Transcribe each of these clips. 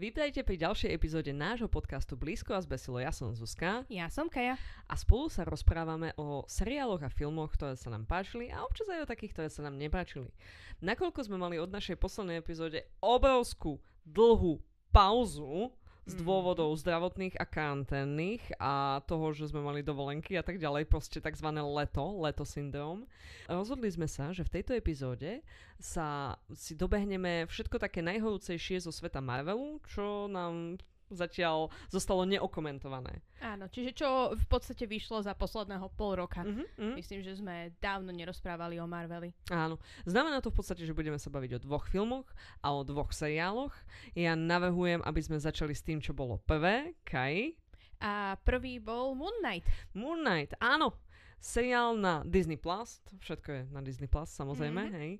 Vítajte pri ďalšej epizóde nášho podcastu Blízko a zbesilo. Ja som Zuzka Ja som Kaja. a spolu sa rozprávame o seriáloch a filmoch, ktoré sa nám páčili a občas aj o takých, ktoré sa nám nepáčili. Nakoľko sme mali od našej poslednej epizóde obrovskú, dlhú pauzu z Mhm. dôvodov zdravotných a karanténnych a toho, že sme mali dovolenky a tak ďalej, proste tzv. leto, leto syndrom. Rozhodli sme sa, že v tejto epizóde sa si dobehneme všetko také najhorúcejšie zo sveta Marvelu, čo nám zatiaľ zostalo neokomentované. Áno, čiže čo v podstate vyšlo za posledného pol roka. Mhm, mhm. Myslím, že sme dávno nerozprávali o Marveli. Áno. Znamená to v podstate, že budeme sa baviť o dvoch filmoch a o dvoch seriáloch. Ja navrhujem, aby sme začali s tým, čo bolo prvé. Kai. A prvý bol Moon Knight. Moon Knight, áno. Seriál na Disney+, Plus, všetko je na Disney+, Plus, samozrejme, Mhm. hej,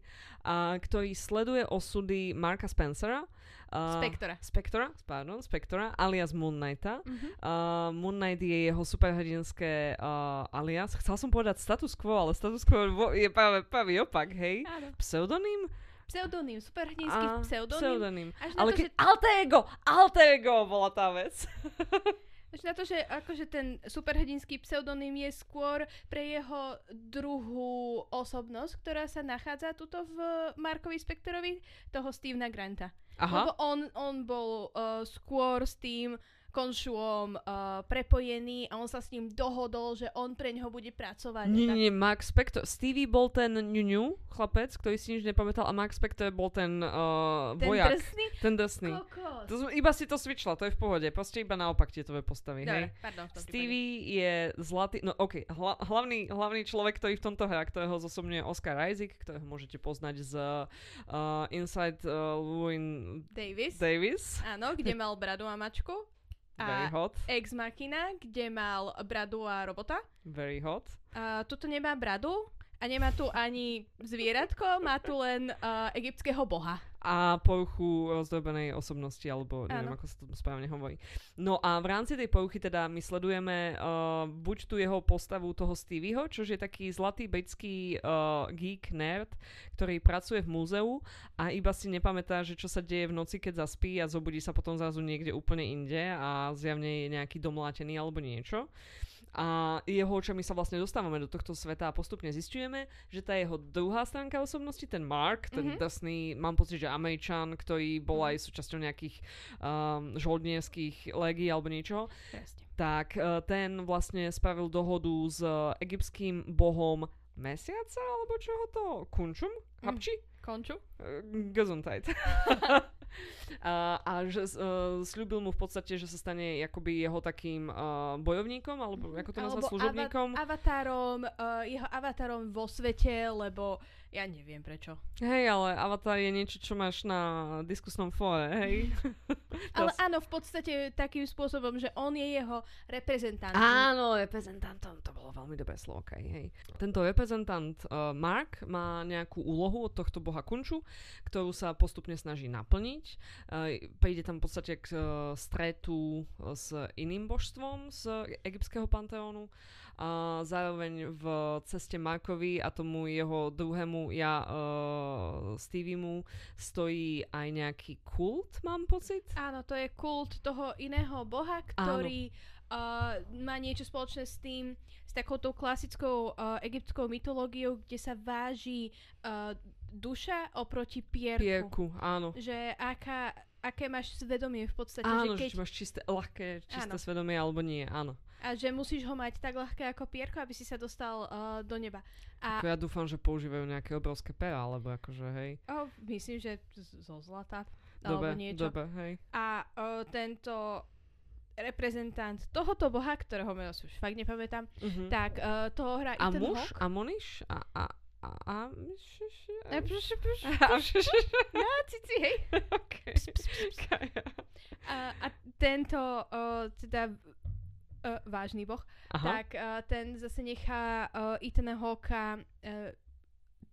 a, ktorý sleduje osudy Marka Spencera, a, Spektora. Spektora, pardon, Spektora, alias Moon Knighta. Mhm. Uh, Moon Knight je jeho superhrdinské uh, alias. Chcel som povedať status quo, ale status quo je práve pravý opak, hej. Áno. Pseudonym? Pseudonym, superhrdinský pseudonym. Pseudonym. Až Ale to, keď... Alter ego! Alter ego bola tá vec. na to, že akože ten superhrdinský pseudonym je skôr pre jeho druhú osobnosť, ktorá sa nachádza tuto v Markovi Spektorovi, toho Stevena Granta. Aha. Lebo on, on bol uh, skôr s tým konšuom uh, prepojený a on sa s ním dohodol, že on pre neho bude pracovať. Nie, Tak- nie, Mark Spector. Stevie bol ten ňuňu, chlapec, ktorý si nič nepamätal a Mark Spector bol ten uh, Ten vojak. drsný? Ten drsný. Kokos. To iba si to switchla, to je v pohode. Proste iba naopak tieto postavy, hej. Dobre, pardon. v tom prípade. Stevie je zlatý, no ok, hla, hlavný, hlavný človek, ktorý v tomto hrá, ktorého zosobňuje Oscar Isaac, ktorého môžete poznať z uh, Inside uh, Llewyn Davis. Davis. Áno, kde mal bradu a mačku. Very A hot, Ex Machina, kde mal bradu a robota. very hot. A tuto nemá bradu a nemá tu ani zvieratko, má tu len uh, egyptského boha. A poruchu rozdrobenej osobnosti, alebo neviem, Áno. ako sa to správne hovorí. No a v rámci tej poruchy teda my sledujeme uh, buď tu jeho postavu toho Stevieho, čo je taký zlatý britský uh, geek nerd, ktorý pracuje v múzeu a iba si nepamätá, že čo sa deje v noci, keď zaspí a zobudí sa potom zrazu niekde úplne inde a zjavne je nejaký domlátený alebo niečo. A jeho očami sa vlastne dostávame do tohto sveta a postupne zistujeme, že tá jeho druhá stránka osobnosti, ten Mark, ten Mhm. drsný, mám pocit, že Američan, ktorý bol aj súčasťou nejakých um, žoldnierských legií alebo niečoho, Presne. tak uh, ten vlastne spravil dohodu s uh, egyptským bohom mesiaca, alebo čoho to? Kunčum? Mm. Hapči? Konču? Uh, Gesundheit. a, a že uh, slúbil mu v podstate, že sa stane akoby jeho takým uh, bojovníkom, alebo ako to nazvať, služobníkom. ava- avatárom, uh, jeho avatárom vo svete, lebo ja neviem prečo. Hej, ale Avatar je niečo, čo máš na diskusnom fóre, hej? Ale áno, v podstate takým spôsobom, že on je jeho reprezentant. Áno, reprezentantom, to bolo veľmi dobré slovo, okay, hej. Tento reprezentant uh, Mark má nejakú úlohu od tohto boha Kunču, ktorú sa postupne snaží naplniť. Uh, príde tam v podstate k uh, stretu s iným božstvom z egyptského panteónu. A zároveň v ceste Markovi a tomu jeho druhému ja uh, Steviemu stojí aj nejaký kult, mám pocit. Áno, to je kult toho iného boha, ktorý uh, má niečo spoločné s tým, s takouto klasickou uh, egyptskou mytológiou, kde sa váži uh, duša oproti pierku. Pierku, áno. Že aká, aké máš svedomie v podstate. Áno, že že keď, či máš čisté, ľahké, čisté Áno. svedomie alebo nie, áno. A že musíš ho mať tak ľahké ako pierko, aby si sa dostal uh, do neba. A Ako ja dúfam, že používajú nejaké obrovské pera, alebo akože, hej. oh, myslím, že zo zlata. Dobre, alebo niečo. dobre, hej. A uh, tento reprezentant tohoto boha, ktorého meno si už fakt nepamätám, Mhm. tak uh, toho hrá a Ethan muž? Hawke. A moniš? A, a, a, a... Na cici, hej. A, a tento uh, teda uh, vážny boh, Aha. tak uh, ten zase nechá uh, Ethana Hawka uh,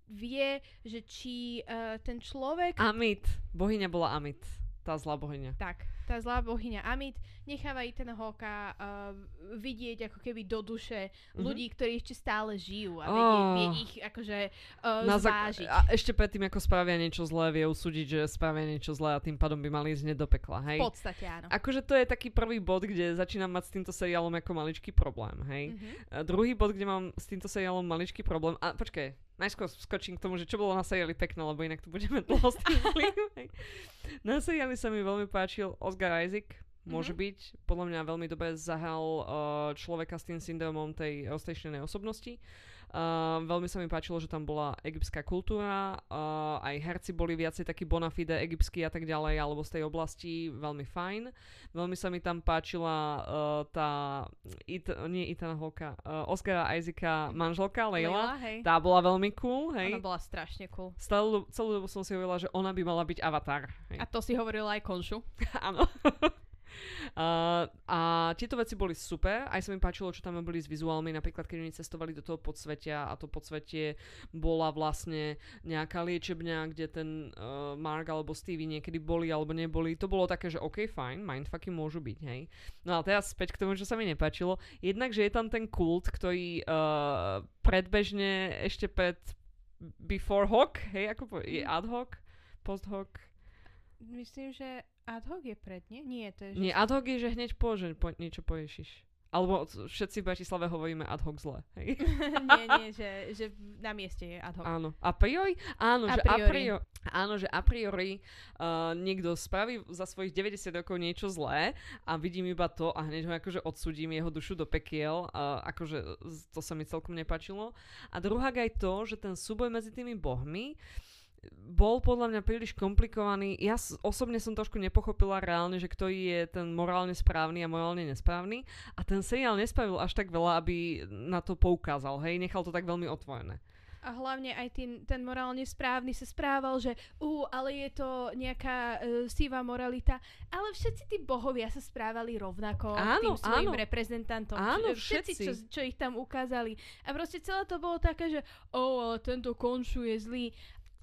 vie, že či uh, ten človek... Amit. Bohyňa bola Amit. tá zlá bohyňa. Tak, tá zlá bohyňa Amit necháva Ethan Hawka uh, vidieť ako keby do duše mm-hmm. ľudí, ktorí ešte stále žijú a vie, oh. vie ich akože uh, Na zvážiť. a ešte predtým, ako spravia niečo zlé, vie usúdiť, že spravia niečo zlé a tým pádom by mali ísť do pekla, hej? V podstate áno. Akože to je taký prvý bod, kde začínam mať s týmto seriálom ako maličký problém, hej? Mm-hmm. A druhý bod, kde mám s týmto seriálom maličký problém, a počkaj, najskôr skočím k tomu, že čo bolo na seriáli pekné, lebo inak tu budeme dlho s tým Na seriáli sa mi veľmi páčil Oscar Isaac, môže mm-hmm. byť. Podľa mňa veľmi dobre zahal uh, človeka s tým syndromom tej roztečnenej osobnosti. Uh, veľmi sa mi páčilo, že tam bola egyptská kultúra, uh, aj herci boli viacej takí bona fide egyptskí a tak ďalej, alebo z tej oblasti, veľmi fajn. Veľmi sa mi tam páčila uh, tá, It, nie Itana Holka, uh, Oscara Isaaca manželka, Leila. Leila tá bola veľmi cool, hej. Ona bola strašne cool. Stále, celú dobu som si hovorila, že ona by mala byť avatar. Hej. A to si hovorila aj Konšu. Áno. Uh, a tieto veci boli super, aj sa mi páčilo, čo tam boli s vizuálmi, napríklad keď oni cestovali do toho podsvetia a to podsvetie bola vlastne nejaká liečebňa, kde ten uh, Mark alebo Stevie niekedy boli alebo neboli. To bolo také, že OK, fajn, mindfucky môžu byť, hej. No a teraz späť k tomu, čo sa mi nepáčilo. Jednak, že je tam ten kult, ktorý uh, predbežne ešte pred before hoc, hej, ako po, je mhm. ad hoc, post hoc. Myslím, že Ad hoc je pred, nie? Nie, to je... Nie, ad hoc je, že hneď po, že po, niečo poješiš. Alebo všetci v Bratislave hovoríme ad hoc zle, hej? nie, nie, že, že na mieste je ad hoc. Áno. A priori? Áno, a že priori. a priori. Áno, že a priori uh, niekto spraví za svojich 90 rokov niečo zlé a vidím iba to a hneď ho akože odsudím jeho dušu do pekiel. Uh, akože to sa mi celkom nepačilo. A druhá aj to, že ten súboj medzi tými bohmi bol podľa mňa príliš komplikovaný. Ja osobne som trošku nepochopila reálne, že kto je ten morálne správny a morálne nesprávny. A ten seriál nespravil až tak veľa, aby na to poukázal. Hej, nechal to tak veľmi otvorené. A hlavne aj ten, ten morálne správny sa správal, že ú, ale je to nejaká uh, sivá moralita. Ale všetci tí bohovia sa správali rovnako áno, tým svojim áno. reprezentantom. Áno, všetci, všetci čo, čo ich tam ukázali. A proste celé to bolo také, že o, ale tento konšu je zlý.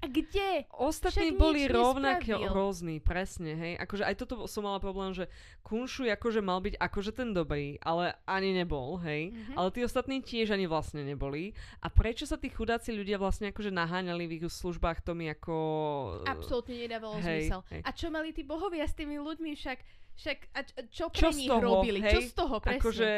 Kde? Ostatní Však boli rovnako rôzni, presne, hej. Akože aj toto som mala problém, že Kunšu akože mal byť akože ten dobrý, ale ani nebol, hej. Mm-hmm. Ale tí ostatní tiež ani vlastne neboli. A prečo sa tí chudáci ľudia vlastne akože naháňali v ich službách, to mi ako... Absolútne nedávalo hej, zmysel. Hej. A čo mali tí bohovia s tými ľuďmi však? Však a čo pre čo nich toho, robili? Hej? Čo z toho presne? Akože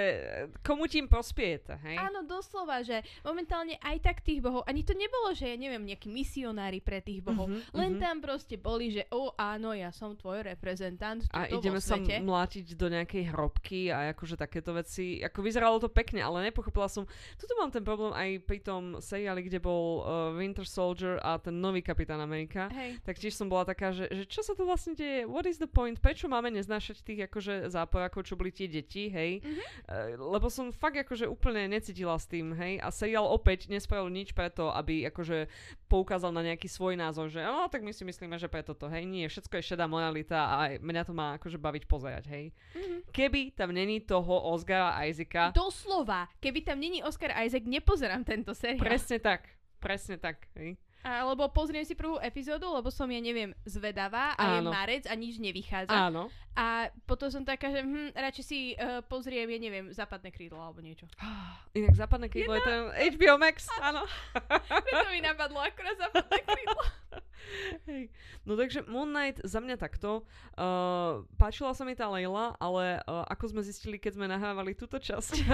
komu tým prospiete, hej? Áno, doslova, že momentálne aj tak tých bohov, ani to nebolo, že ja neviem, nejakí misionári pre tých bohov, mm-hmm, len mm-hmm. tam proste boli, že o áno, ja som tvoj reprezentant A ideme sa mlátiť do nejakej hrobky a akože takéto veci, ako vyzeralo to pekne, ale nepochopila som, tuto mám ten problém aj pri tom seriáli, kde bol uh, Winter Soldier a ten nový Kapitán Amerika, hej. tak tiež som bola taká, že, že čo sa to vlastne deje, what is the point, prečo máme neznáš znášať tých akože záporákov, čo boli tie deti, hej. Mm-hmm. Lebo som fakt akože úplne necítila s tým, hej. A seriál opäť nespravil nič preto, aby akože poukázal na nejaký svoj názor, že no tak my si myslíme, že preto to, hej. Nie, všetko je šedá moralita a mňa to má akože baviť pozerať, hej. Mm-hmm. Keby tam není toho Oscara Isaaca. Doslova, keby tam není Oscar Isaac, nepozerám tento seriál. Presne tak, presne tak, hej. Alebo pozriem si prvú epizódu, lebo som, ja neviem, zvedavá a Áno. je marec a nič nevychádza. Áno. A potom som taká, že hm, radšej si uh, pozriem, ja neviem, západné krídlo alebo niečo. Inak západné krídlo je, je ten HBO Max, áno. Preto mi napadlo akorát západné krídlo. Hej. No takže Moon Knight za mňa takto. Uh, páčila sa mi tá Leila, ale uh, ako sme zistili, keď sme nahrávali túto časť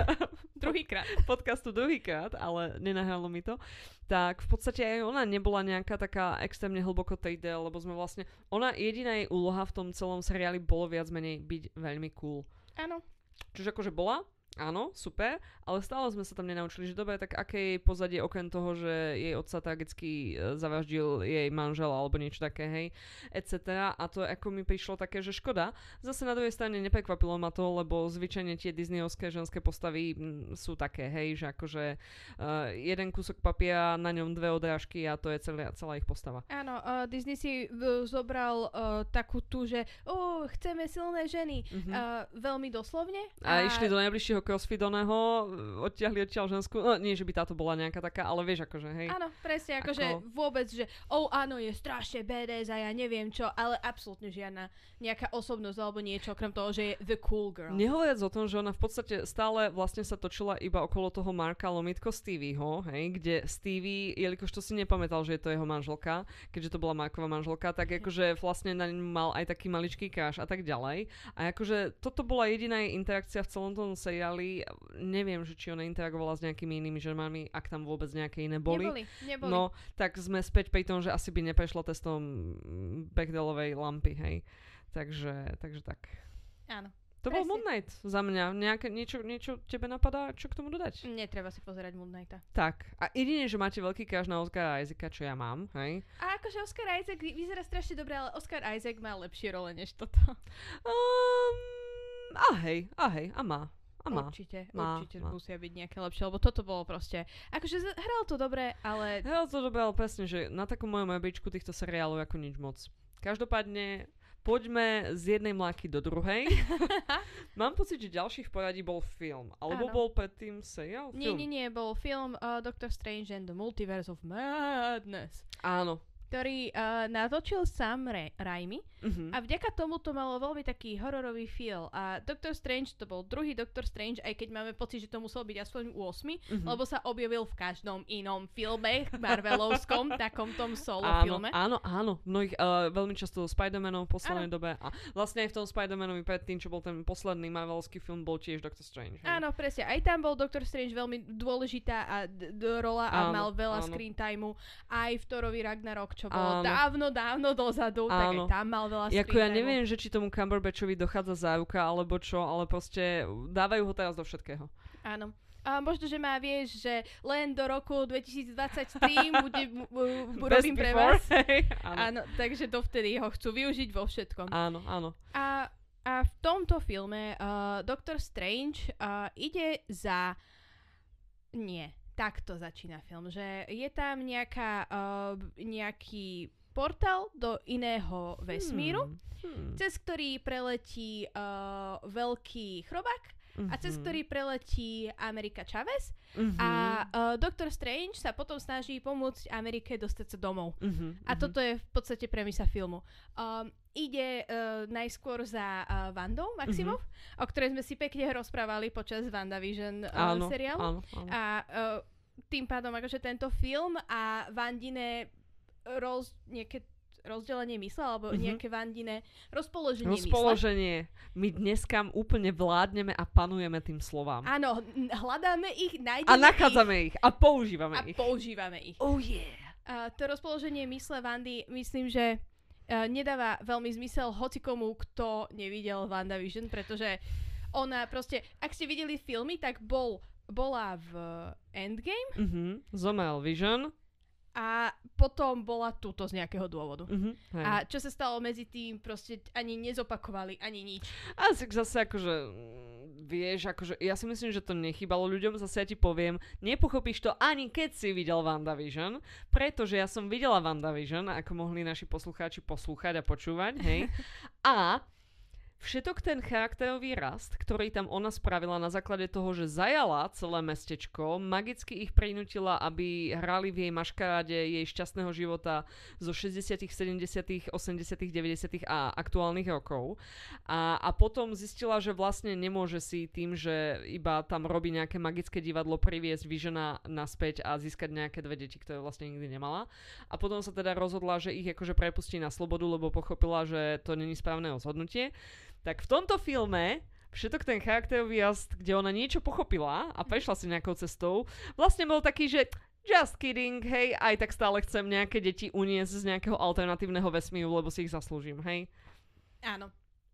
druhýkrát podcastu druhýkrát, ale nenahralo mi to, tak v podstate aj ona nebola nejaká taká extrémne hlboko 3D, lebo sme vlastne, ona jediná jej úloha v tom celom seriáli bolo viac menej byť veľmi cool. Áno. Čiže akože bola, Áno, super, ale stále sme sa tam nenaučili, že dobre, tak aké je pozadie okrem toho, že jej otca tragicky e, zavraždil jej manžela alebo niečo také, hej, etc. A to ako mi prišlo také, že škoda. Zase na druhej strane neprekvapilo ma to, lebo zvyčajne tie disneyovské ženské postavy sú také, hej, že akože uh, jeden kúsok papiera, na ňom dve odrážky a to je celá, celá ich postava. Áno, uh, Disney si v, zobral uh, takú tú, že oh, chceme silné ženy, mm-hmm. uh, veľmi doslovne. A, a išli do najbližšieho crossfidoného, odtiahli odtiaľ ženskú, no nie, že by táto bola nejaká taká, ale vieš akože, hej. Áno, presne, akože Ako- vôbec, že oh áno, je strašne BDS a ja neviem čo, ale absolútne žiadna nejaká osobnosť alebo niečo, okrem toho, že je the cool girl. Nehovoriac o tom, že ona v podstate stále vlastne sa točila iba okolo toho Marka Lomitko Stevieho, hej, kde Stevie, jelikož to si nepamätal, že je to jeho manželka, keďže to bola Marková manželka, tak akože vlastne na mal aj taký maličký káš a tak ďalej. A akože toto bola jediná jej interakcia v celom tom seriáli. Neviem, že či ona interagovala s nejakými inými ženami, ak tam vôbec nejaké iné boli. Neboli, neboli. No, tak sme späť pri tom, že asi by neprešla testom Bechdelovej lampy, hej. Takže, takže tak. Áno. To bol Presne. Moon Knight za mňa. Nejaké, niečo, niečo tebe napadá, čo k tomu dodať? Netreba si pozerať Moon Knighta. Tak. A jedine, že máte veľký káž na Oscara Isaaca, čo ja mám, hej. A akože Oscar Isaac vy- vyzerá strašne dobre, ale Oscar Isaac má lepšie role než toto. Um, a hej, a hej, a má. A má. Určite, Má, určite má. musia byť nejaké lepšie, lebo toto bolo proste, akože hral to dobre, ale Hej, to dobre, ale presne, že na takom mojom ebičku týchto seriálov ako nič moc. Každopádne, poďme z jednej mláky do druhej. Mám pocit, že ďalší v poradí bol film. Alebo Áno. bol predtým seriál? nie, Film. nie, nie, bol film uh, Doctor Strange and the Multiverse of Madness, Áno. Ktorý uh, natočil Sam Ra- Raimi Mhm. a vďaka tomu to malo veľmi taký hororový feel. A Doctor Strange to bol druhý Doctor Strange, aj keď máme pocit, že to muselo byť aspoň 8, Mhm. lebo sa objavil v každom inom filme Marvelovskom, takom tom solo áno, filme. áno, áno. Mnohých, uh, veľmi často Spider-Manom v poslednej dobe. A vlastne aj v tom Spider-Manovi predtým, čo bol ten posledný Marvelovský film, bol tiež Doctor Strange. hej. Áno, presne. Aj tam bol Doctor Strange veľmi dôležitá a d- d- rola a Áno, mal veľa áno. screen timeu. Aj v Thorovi Ragnarok, čo bolo Áno. dávno, dávno dozadu, tak Áno. aj tam mal veľa screen Jako ja neviem, že či tomu Cumberbatchovi dochádza záruka alebo čo, ale proste dávajú ho teraz do všetkého. Áno. A možno, že má, vieš, že len do roku 2023 bude, Best robím pre vás. Áno, takže dovtedy ho chcú využiť vo všetkom. áno, áno. A, a v tomto filme uh, Doctor Strange uh, ide za... Nie, takto začína film, že je tam nejaká, uh, nejaký portál do iného vesmíru, Hmm. cez ktorý preletí uh, veľký chrobák a cez Mhm. ktorý preletí Amerika Chavez Mhm. a uh, Doctor Strange sa potom snaží pomôcť Amerike dostať sa domov. Mhm, A toto je v podstate premisa filmu. Um, ide uh, najskôr za uh, Vandou Maximov, o ktorej sme si pekne rozprávali počas WandaVision uh, áno, seriálu. áno, áno. A uh, tým pádom akože tento film a Vandine roz, nejaké rozdelenie mysle, alebo Mhm. nejaké Vandine rozpoloženie mysle. Rozpoloženie. My dneska úplne vládneme a panujeme tým slovám. Áno, hľadáme ich, nájdeme A nachádzame ich a používame ich a ich. používame ich. Oh yeah. A to rozpoloženie mysle Vandy, myslím, že uh, nedáva veľmi zmysel hocikomu, kto nevidel WandaVision, pretože ona proste, ak ste videli filmy, tak bol, bola v Endgame Mhm. Zomrel Vision. A potom bola tuto z nejakého dôvodu. Mhm. Hej. A čo sa stalo medzi tým, proste ani nezopakovali, ani nič. A zase akože, mm, vieš, akože, ja si myslím, že to nechybalo ľuďom, zase ja ti poviem, nepochopíš to ani keď si videl WandaVision, pretože ja som videla WandaVision, ako mohli naši poslucháči poslúchať a počúvať, hej. A všetok ten charakterový rast, ktorý tam ona spravila na základe toho, že zajala celé mestečko, magicky ich prinútila, aby hrali v jej maškaráde jej šťastného života zo 60., 70., 80., 90. a aktuálnych rokov. A, a potom zistila, že vlastne nemôže si tým, že iba tam robí nejaké magické divadlo, priviesť Visiona naspäť a získať nejaké dve deti, ktoré vlastne nikdy nemala. A potom sa teda rozhodla, že ich akože prepustí na slobodu, lebo pochopila, že to není správne rozhodnutie. Tak v tomto filme všetok ten charakterový rast, kde ona niečo pochopila a prešla si nejakou cestou, vlastne bol taký, že just kidding, hej, aj tak stále chcem nejaké deti uniesť z nejakého alternatívneho vesmíru, lebo si ich zaslúžim, hej. Áno.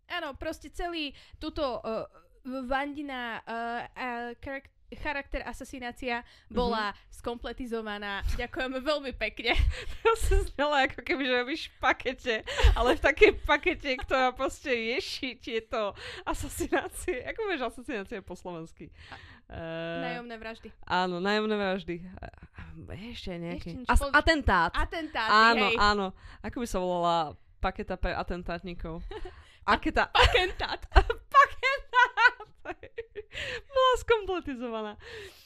Áno, proste celý túto uh, Vandina uh, uh, charak- charakter asasinácia bola skompletizovaná. Ďakujeme veľmi pekne. To sa znala ako keby, že robíš v pakete, ale v takej pakete, ktorá proste rieši tieto asasinácie. Ako vieš asasinácie po slovensky? Uh, Nájomné vraždy. Áno, nájomné vraždy. Ešte nejaký. Ešte As- atentát. Atentáty, áno, hej. áno. Ako by sa volala paketa pre atentátnikov? Aketa. Pakentát. Paketát. Bola skompletizovaná.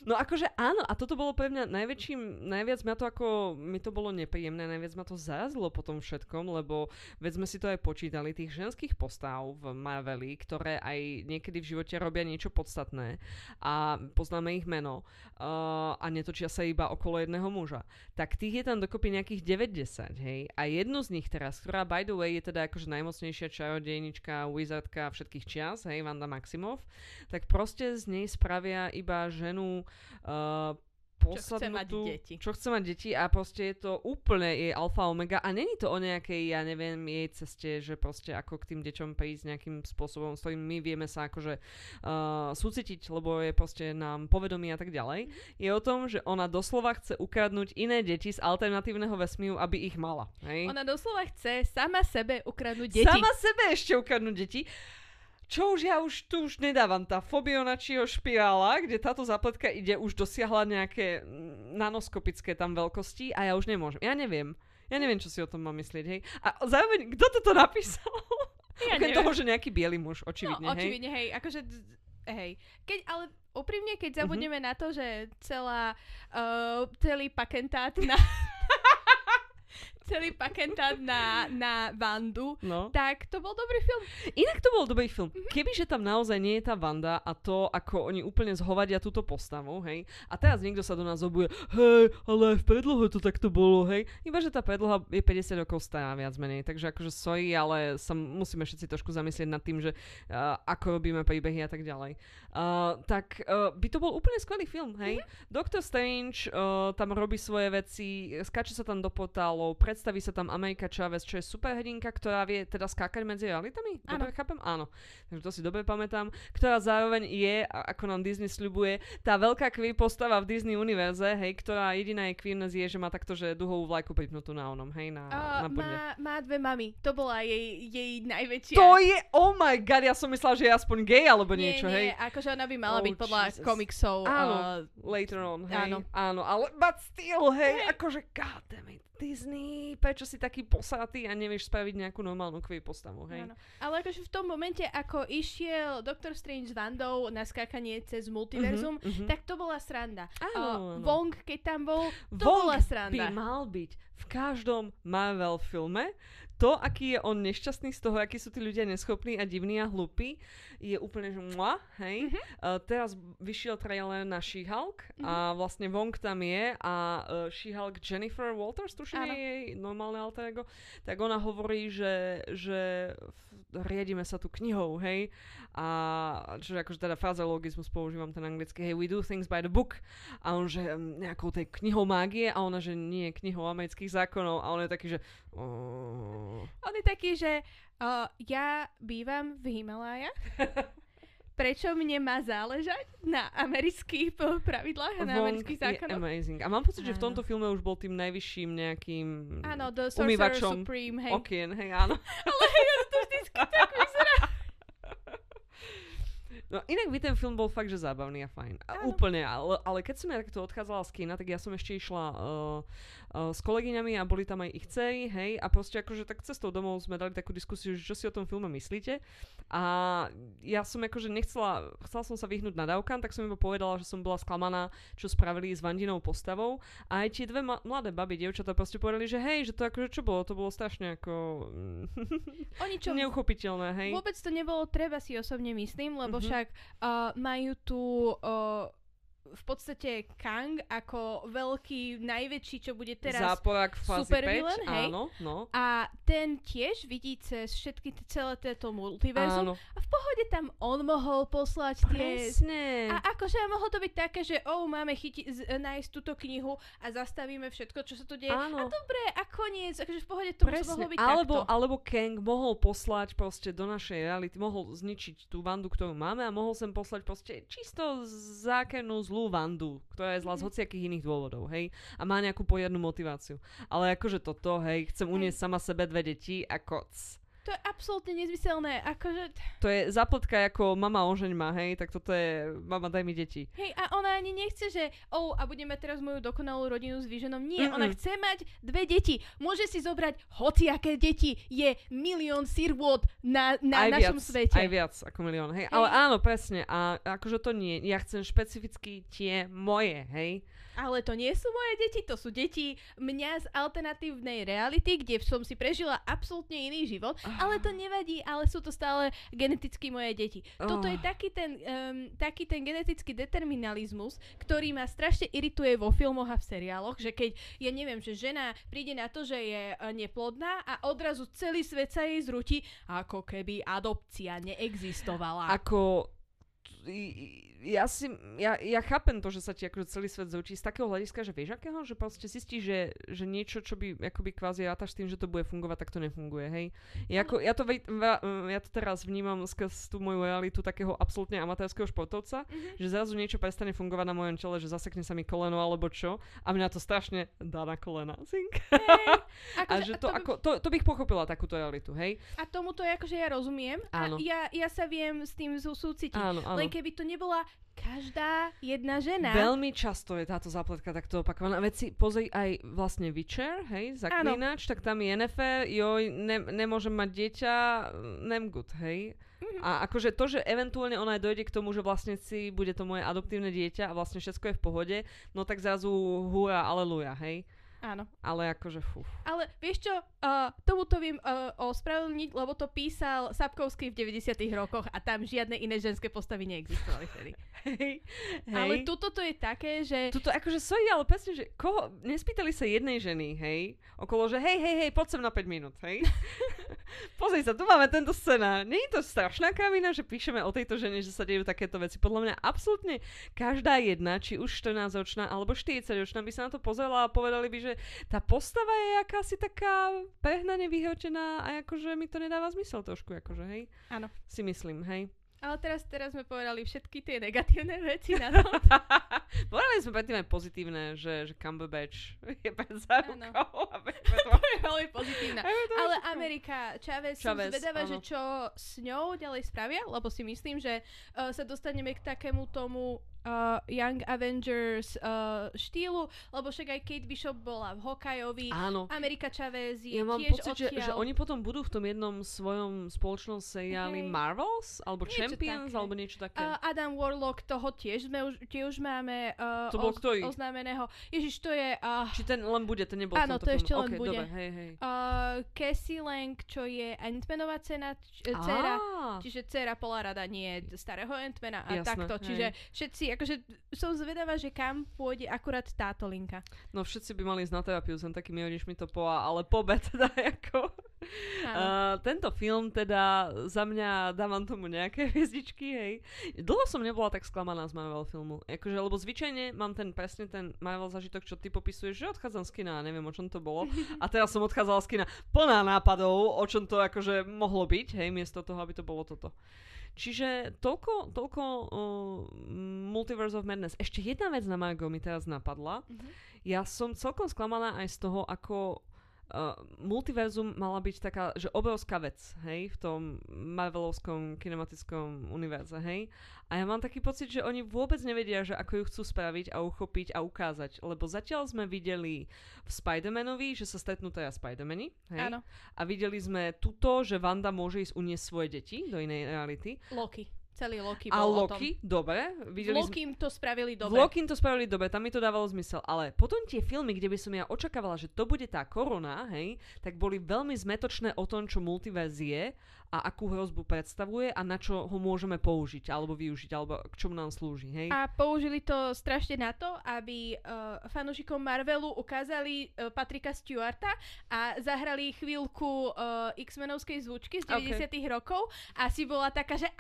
No akože áno, a toto bolo pre mňa najväčším, najviac ma to ako, mi to bolo nepríjemné, najviac ma to zarazilo po tom všetkom, lebo veď sme si to aj počítali, tých ženských postav v Marveli, ktoré aj niekedy v živote robia niečo podstatné a poznáme ich meno uh, a netočia sa iba okolo jedného muža. Tak tých je tam dokopy nejakých 90, hej. A jednu z nich teraz, ktorá by the way je teda akože najmocnejšia čarodejnička, wizardka všetkých čias, hej, Vanda Maximov, tak proste z nej spravia iba ženu uh, Čo chce mať deti. Čo chce mať deti a proste je to úplne jej alfa omega a není to o nejakej, ja neviem, jej ceste, že proste ako k tým deťom prísť nejakým spôsobom, s ktorým my vieme sa akože uh, súcitiť, lebo je proste nám povedomí a tak ďalej. Je o tom, že ona doslova chce ukradnúť iné deti z alternatívneho vesmíru, aby ich mala. Hej? Ona doslova chce sama sebe ukradnúť deti. Sama sebe ešte ukradnúť deti. Čo už ja už tu už nedávam, tá Fobionačího špirála, kde táto zapletka ide, už dosiahla nejaké nanoskopické tam veľkosti a ja už nemôžem. Ja neviem. Ja neviem, čo si o tom mám myslieť, hej. A zároveň, kto toto napísal? Ja Okrem toho, že nejaký biely muž, očividne, no, hej. očividne, hej. Akože, hej. Keď, ale úprimne, Mhm. keď zabudneme na to, že celá, uh, celý pakentát na... celý pakentát na, na Vandu, No. tak to bol dobrý film. Inak to bol dobrý film. Kebyže tam naozaj nie je tá Vanda a to, ako oni úplne zhovadia túto postavu, hej, a teraz niekto sa do nás obuje, hej, ale aj v predlohe to takto bolo, hej, iba že tá predloha je 50 rokov stará viac menej, takže akože sorry, ale sa musíme všetci trošku zamyslieť nad tým, že uh, ako robíme príbehy a tak ďalej. Uh, tak uh, by to bol úplne skvelý film, hej. Doctor Strange uh, tam robí svoje veci, skáče sa tam do portálov, predstaví sa tam Amerika Chavez, čo je superhrdinka, ktorá vie teda skákať medzi realitami? Dobre chápem? Áno. Takže to si dobre pamätám. Ktorá zároveň je, ako nám Disney sľubuje, tá veľká queer postava v Disney univerze, hej, ktorá jediná je queerness je, že má takto, že duhovú vlajku pripnutú na onom, hej, na, na Uh, bode. má, má dve mami. To bola jej, jej najväčšia. To je, oh my god, ja som myslela, že je aspoň gay alebo nie, niečo, nie, hej. akože ona by mala Oh, byť podľa Jesus. komiksov. Áno. Uh, Later on, hej. Áno. Áno, ale but still, hej, Hej. akože god damn it, Disney, prečo si taký posratý a nevieš spraviť nejakú normálnu queer postavu, hej. Áno. Ale akože v tom momente, ako išiel Doctor Strange s Vandou na skákanie cez multiverzum, Mhm, mhm. tak to bola sranda. Áno, Uh, áno. Wong, keď tam bol, to Wong bola by sranda. mal byť v každom Marvel filme. To, aký je on nešťastný z toho, akí sú tí ľudia neschopní a divní a hlupí, je úplne, že mua, hej. Mhm. Uh, teraz vyšiel trailer na She-Hulk a vlastne Wong tam je a uh, She-Hulk Jennifer Walters, tuším je jej normálne alter ego, tak ona hovorí, že, že f- riadime sa tu knihou, hej. A že akože teda frazeologizmus používam ten anglický, hey, we do things by the book. A on, že um, nejakou tej knihou mágie a ona, že nie, knihou amerických zákonov. A on je taký, že... Oh. On je taký, že uh, ja bývam v Himalájach. Prečo mne má záležať na amerických pravidlách a na Wong amerických zákonoch? amazing. A mám pocit, že v tomto filme už bol tým najvyšším nejakým Áno, The umývačom Supreme, hej. okien, hej, áno. Ale hej, ono to vždycky tak vyzerá. No inak by ten film bol fakt, že zábavný a fajn. A Áno. úplne, ale, ale keď som ja takto odchádzala z kina, tak ja som ešte išla uh, uh, s kolegyňami a boli tam aj ich dcery, hej, a proste akože tak cestou domov sme dali takú diskusiu, že čo si o tom filme myslíte. A ja som akože nechcela, chcela som sa vyhnúť nadávkam, tak som iba povedala, že som bola sklamaná, čo spravili s Vandinou postavou. A aj tie dve ma- mladé baby, dievčatá proste povedali, že hej, že to akože čo bolo, to bolo strašne ako Oni čo, neuchopiteľné, hej. vôbec to nebolo treba si osobne myslím, lebo Mhm. však uh, majú tu uh, v podstate Kang ako veľký, najväčší, čo bude teraz Záporák fázy supervillain, 5, hej? áno, no. A ten tiež vidí cez všetky t- celé tieto multiverzum Áno, a v pohode tam on mohol poslať tie... presne. A akože mohlo to byť také, že oh, máme chyti- z- nájsť túto knihu a zastavíme všetko, čo sa tu deje. A Áno. dobre, a koniec, akože v pohode to Presne, mohlo byť alebo, takto. alebo Kang mohol poslať proste do našej reality, mohol zničiť tú Vandu, ktorú máme a mohol sem poslať proste čisto zákernú zlú Vandu, ktorá je zlá Mhm. z hociakých iných dôvodov, hej, a má nejakú poriadnu motiváciu. Ale akože toto, hej, chcem uniesť sama sebe dve deti, ako cs. To je absolútne nezmyselné. Akože... To je zapletka ako mama ožeň ma, hej, tak toto je mama daj mi deti. Hej, a ona ani nechce, že oh, a budeme teraz moju dokonalú rodinu s výženom. Nie, Mm-mm. ona chce mať dve deti. Môže si zobrať hociaké deti. Je milión sirvôt na, na aj našom viac, svete. Aj viac ako milión, hej. hej. Ale áno, presne. A akože to nie. Ja chcem špecificky tie moje, hej ale to nie sú moje deti, to sú deti mňa z alternatívnej reality, kde som si prežila absolútne iný život, oh. ale to nevadí, ale sú to stále geneticky moje deti. Oh. Toto je taký ten, um, taký ten genetický determinalizmus, ktorý ma strašne irituje vo filmoch a v seriáloch, že keď, ja neviem, že žena príde na to, že je uh, neplodná a odrazu celý svet sa jej zrúti, ako keby adopcia neexistovala. Ako ja si, ja, ja chápem to, že sa ti akože celý svet zúči z takého hľadiska, že vieš akého, že proste zistí, že, že niečo, čo by akoby kvázi rátaš tým, že to bude fungovať, tak to nefunguje, hej. Ja, ako, ja, to, ja to teraz vnímam skrz tú moju realitu takého absolútne amatérskeho športovca, mm-hmm. že zrazu niečo prestane fungovať na mojom čele, že zasekne sa mi koleno alebo čo a mňa to strašne dá na kolena. Hey, a akože, že to, to, by... ako, to, to bych pochopila takúto realitu, hej. A tomuto akože ja rozumiem Áno. a ja, ja sa viem s tým súcitiť. Áno, áno. Len keby to nebola každá jedna žena. Veľmi často je táto zápletka takto opakovaná. Veď si pozri aj vlastne Witcher, hej, zaklínač, tak tam je NFE, joj, ne, nemôžem mať dieťa, nem good, hej. Mm-hmm. A akože to, že eventuálne ona aj dojde k tomu, že vlastne si bude to moje adoptívne dieťa a vlastne všetko je v pohode, no tak zrazu hurá, aleluja, hej. Áno. Ale akože fú. Ale vieš čo, uh, tomu to viem uh, ospravedlniť, lebo to písal Sapkovský v 90 rokoch a tam žiadne iné ženské postavy neexistovali vtedy. Hej. Hej. Ale tuto to je také, že... Tuto akože sorry, ale presne, že koho, nespýtali sa jednej ženy, hej, okolo, že hej, hej, hej, poď sem na 5 minút, hej. Pozri sa, tu máme tento scéna. Nie je to strašná kravina, že píšeme o tejto žene, že sa dejú takéto veci. Podľa mňa absolútne každá jedna, či už 14-ročná alebo 40-ročná by sa na to pozrela a povedali by, že tá postava je akási taká prehnane vyhočená a akože mi to nedáva zmysel trošku, akože, hej? Áno. Si myslím, hej? Ale teraz, teraz sme povedali všetky tie negatívne veci na to. povedali sme predtým aj pozitívne, že, že Cumberbatch je bez zárukou. je veľmi pozitívne. Ale Amerika, Chavez, Chavez som zvedavá, že čo s ňou ďalej spravia, lebo si myslím, že uh, sa dostaneme k takému tomu uh, Young Avengers uh, štýlu, lebo však aj Kate Bishop bola v Hokajovi, Áno. Amerika Chavez je ja mám tiež pocit, že, že oni potom budú v tom jednom svojom spoločnom seriáli okay. Marvels, alebo niečo Champions, také. alebo niečo také. Uh, Adam Warlock, toho tiež sme už, tiež máme uh, to bol oz, ktorý? oznámeného. Ježiš, to je... Uh, Či ten len bude, ten nebol Áno, to filmu. ešte len okay, bude. Dobre, hej, hej. Uh, Cassie Lang, čo je Ant-Manová cena, č- dcera, čiže dcera Polarada, nie starého Ant-Mana a Jasné, takto. Čiže hej. všetci, akože som zvedavá, že kam pôjde akurát táto linka. No všetci by mali ísť na terapiu, som taký milíš mi to poa, ale pobe teda ako... Uh, tento film teda za mňa dávam tomu nejaké hviezdičky, hej. Dlho som nebola tak sklamaná z Marvel filmu. Akože, lebo zvyčajne mám ten presne ten Marvel zažitok, čo ty popisuješ, že odchádzam z kina a neviem, o čom to bolo. A teraz som odchádzala z kina plná nápadov, o čom to akože mohlo byť, hej, miesto toho, aby to bolo toto. Čiže toľko, toľko uh, Multiverse of Madness. Ešte jedna vec na Margo mi teraz napadla. Mm-hmm. Ja som celkom sklamaná aj z toho, ako uh, multiverzum mala byť taká, že obrovská vec, hej, v tom Marvelovskom kinematickom univerze, hej. A ja mám taký pocit, že oni vôbec nevedia, že ako ju chcú spraviť a uchopiť a ukázať, lebo zatiaľ sme videli v Spider-Manovi, že sa stretnú teda Spider-Mani, hej. Áno. A videli sme tuto, že Wanda môže ísť uniesť svoje deti do inej reality. Loki. Celý Loki bol A Loki, dobre. Videli Loki to spravili dobre. Loki to spravili dobre, tam mi to dávalo zmysel. Ale potom tie filmy, kde by som ja očakávala, že to bude tá korona, hej, tak boli veľmi zmetočné o tom, čo multiverz je a akú hrozbu predstavuje a na čo ho môžeme použiť alebo využiť, alebo k čomu nám slúži. Hej? A použili to strašne na to, aby uh, fanúšikom Marvelu ukázali uh, Patrika Stewarta a zahrali chvíľku uh, X-menovskej zvučky z 90 okay. rokov a si bola taká, že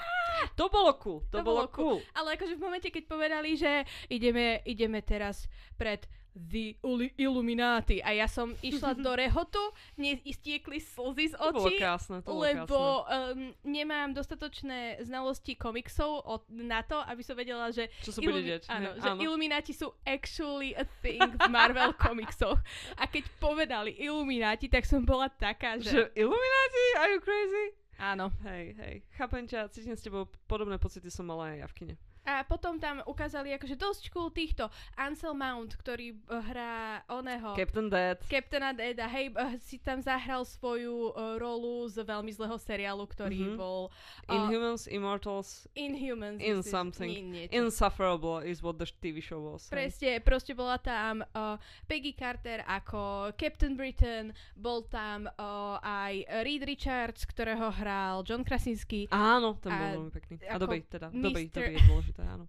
To bolo cool, to, to bolo, bolo cool. cool. Ale akože v momente, keď povedali, že ideme, ideme teraz pred The Illuminati. A ja som išla do rehotu, mne stiekli slzy z očí, to krásne, to lebo Um, nemám dostatočné znalosti komiksov od, na to, aby som vedela, že, Čo sa bude deť. Áno, že áno. Illuminati sú actually a thing v Marvel komiksoch. A keď povedali Illuminati, tak som bola taká, že... Že Illuminati? Are you crazy? Áno. Hej, hej. Chápem ťa, cítim s tebou podobné pocity som mala aj ja v kine. A potom tam ukázali akože dosť cool týchto. Ansel Mount, ktorý uh, hrá oného... Captain Dead. Captaina Deada, hej, uh, si tam zahral svoju uh, rolu z veľmi zlého seriálu, ktorý Mhm. bol... Inhumans, Immortals, Inhumans. In something. Nie, nie, Insufferable is what the TV show was. hej. Proste, bola tam uh, Peggy Carter ako Captain Britain, bol tam uh, aj Reed Richards, ktorého hral John Krasinski Áno, ten bol A veľmi pekný. A dobrý, teda. Dobrý, dobrý je dôležité, áno.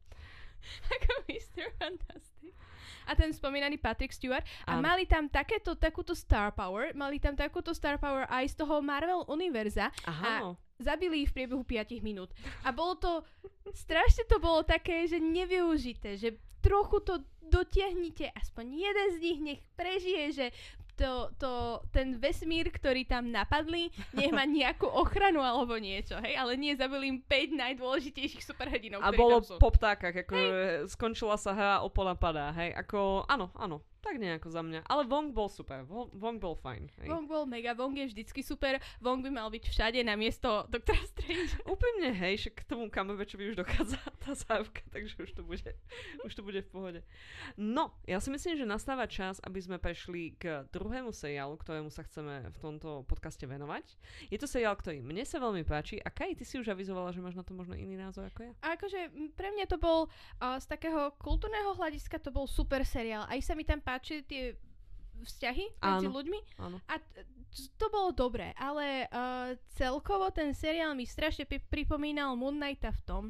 ako Mr. Fantastic. A ten spomínaný Patrick Stewart. A Áno. mali tam takéto, takúto star power, mali tam takúto star power aj z toho Marvel univerza. Áno. Zabili ich v priebehu 5 minút. A bolo to, strašne to bolo také, že nevyužité, že trochu to dotiahnite, aspoň jeden z nich nech prežije, že to, to, ten vesmír, ktorý tam napadli, nech má nejakú ochranu alebo niečo, hej, ale nie zabili im 5 najdôležitejších superhrdinov, A bolo tam sú. po ptákach, ako skončila sa hra, opola padá, hej, ako, áno, áno, tak nejako za mňa. Ale Wong bol super, Wong, Wong bol fajn, hej. Wong bol mega, Wong je vždycky super, Wong by mal byť všade na miesto Doktora Strange. Úprimne, hej, že k tomu Cumberbatchovi už dochádza tá závka, takže už to bude, už to bude v pohode. No, ja si myslím, že nastáva čas, aby sme prešli k druhému seriálu, ktorému sa chceme v tomto podcaste venovať. Je to seriál, ktorý mne sa veľmi páči a Kaj, ty si už avizovala, že máš na to možno iný názor ako ja? A akože pre mňa to bol uh, z takého kultúrneho hľadiska to bol super seriál. Aj sa mi tam páčili tie vzťahy medzi Áno. ľuďmi. Áno. A to bolo dobré, ale uh, celkovo ten seriál mi strašne pri- pripomínal Moon Knighta v tom,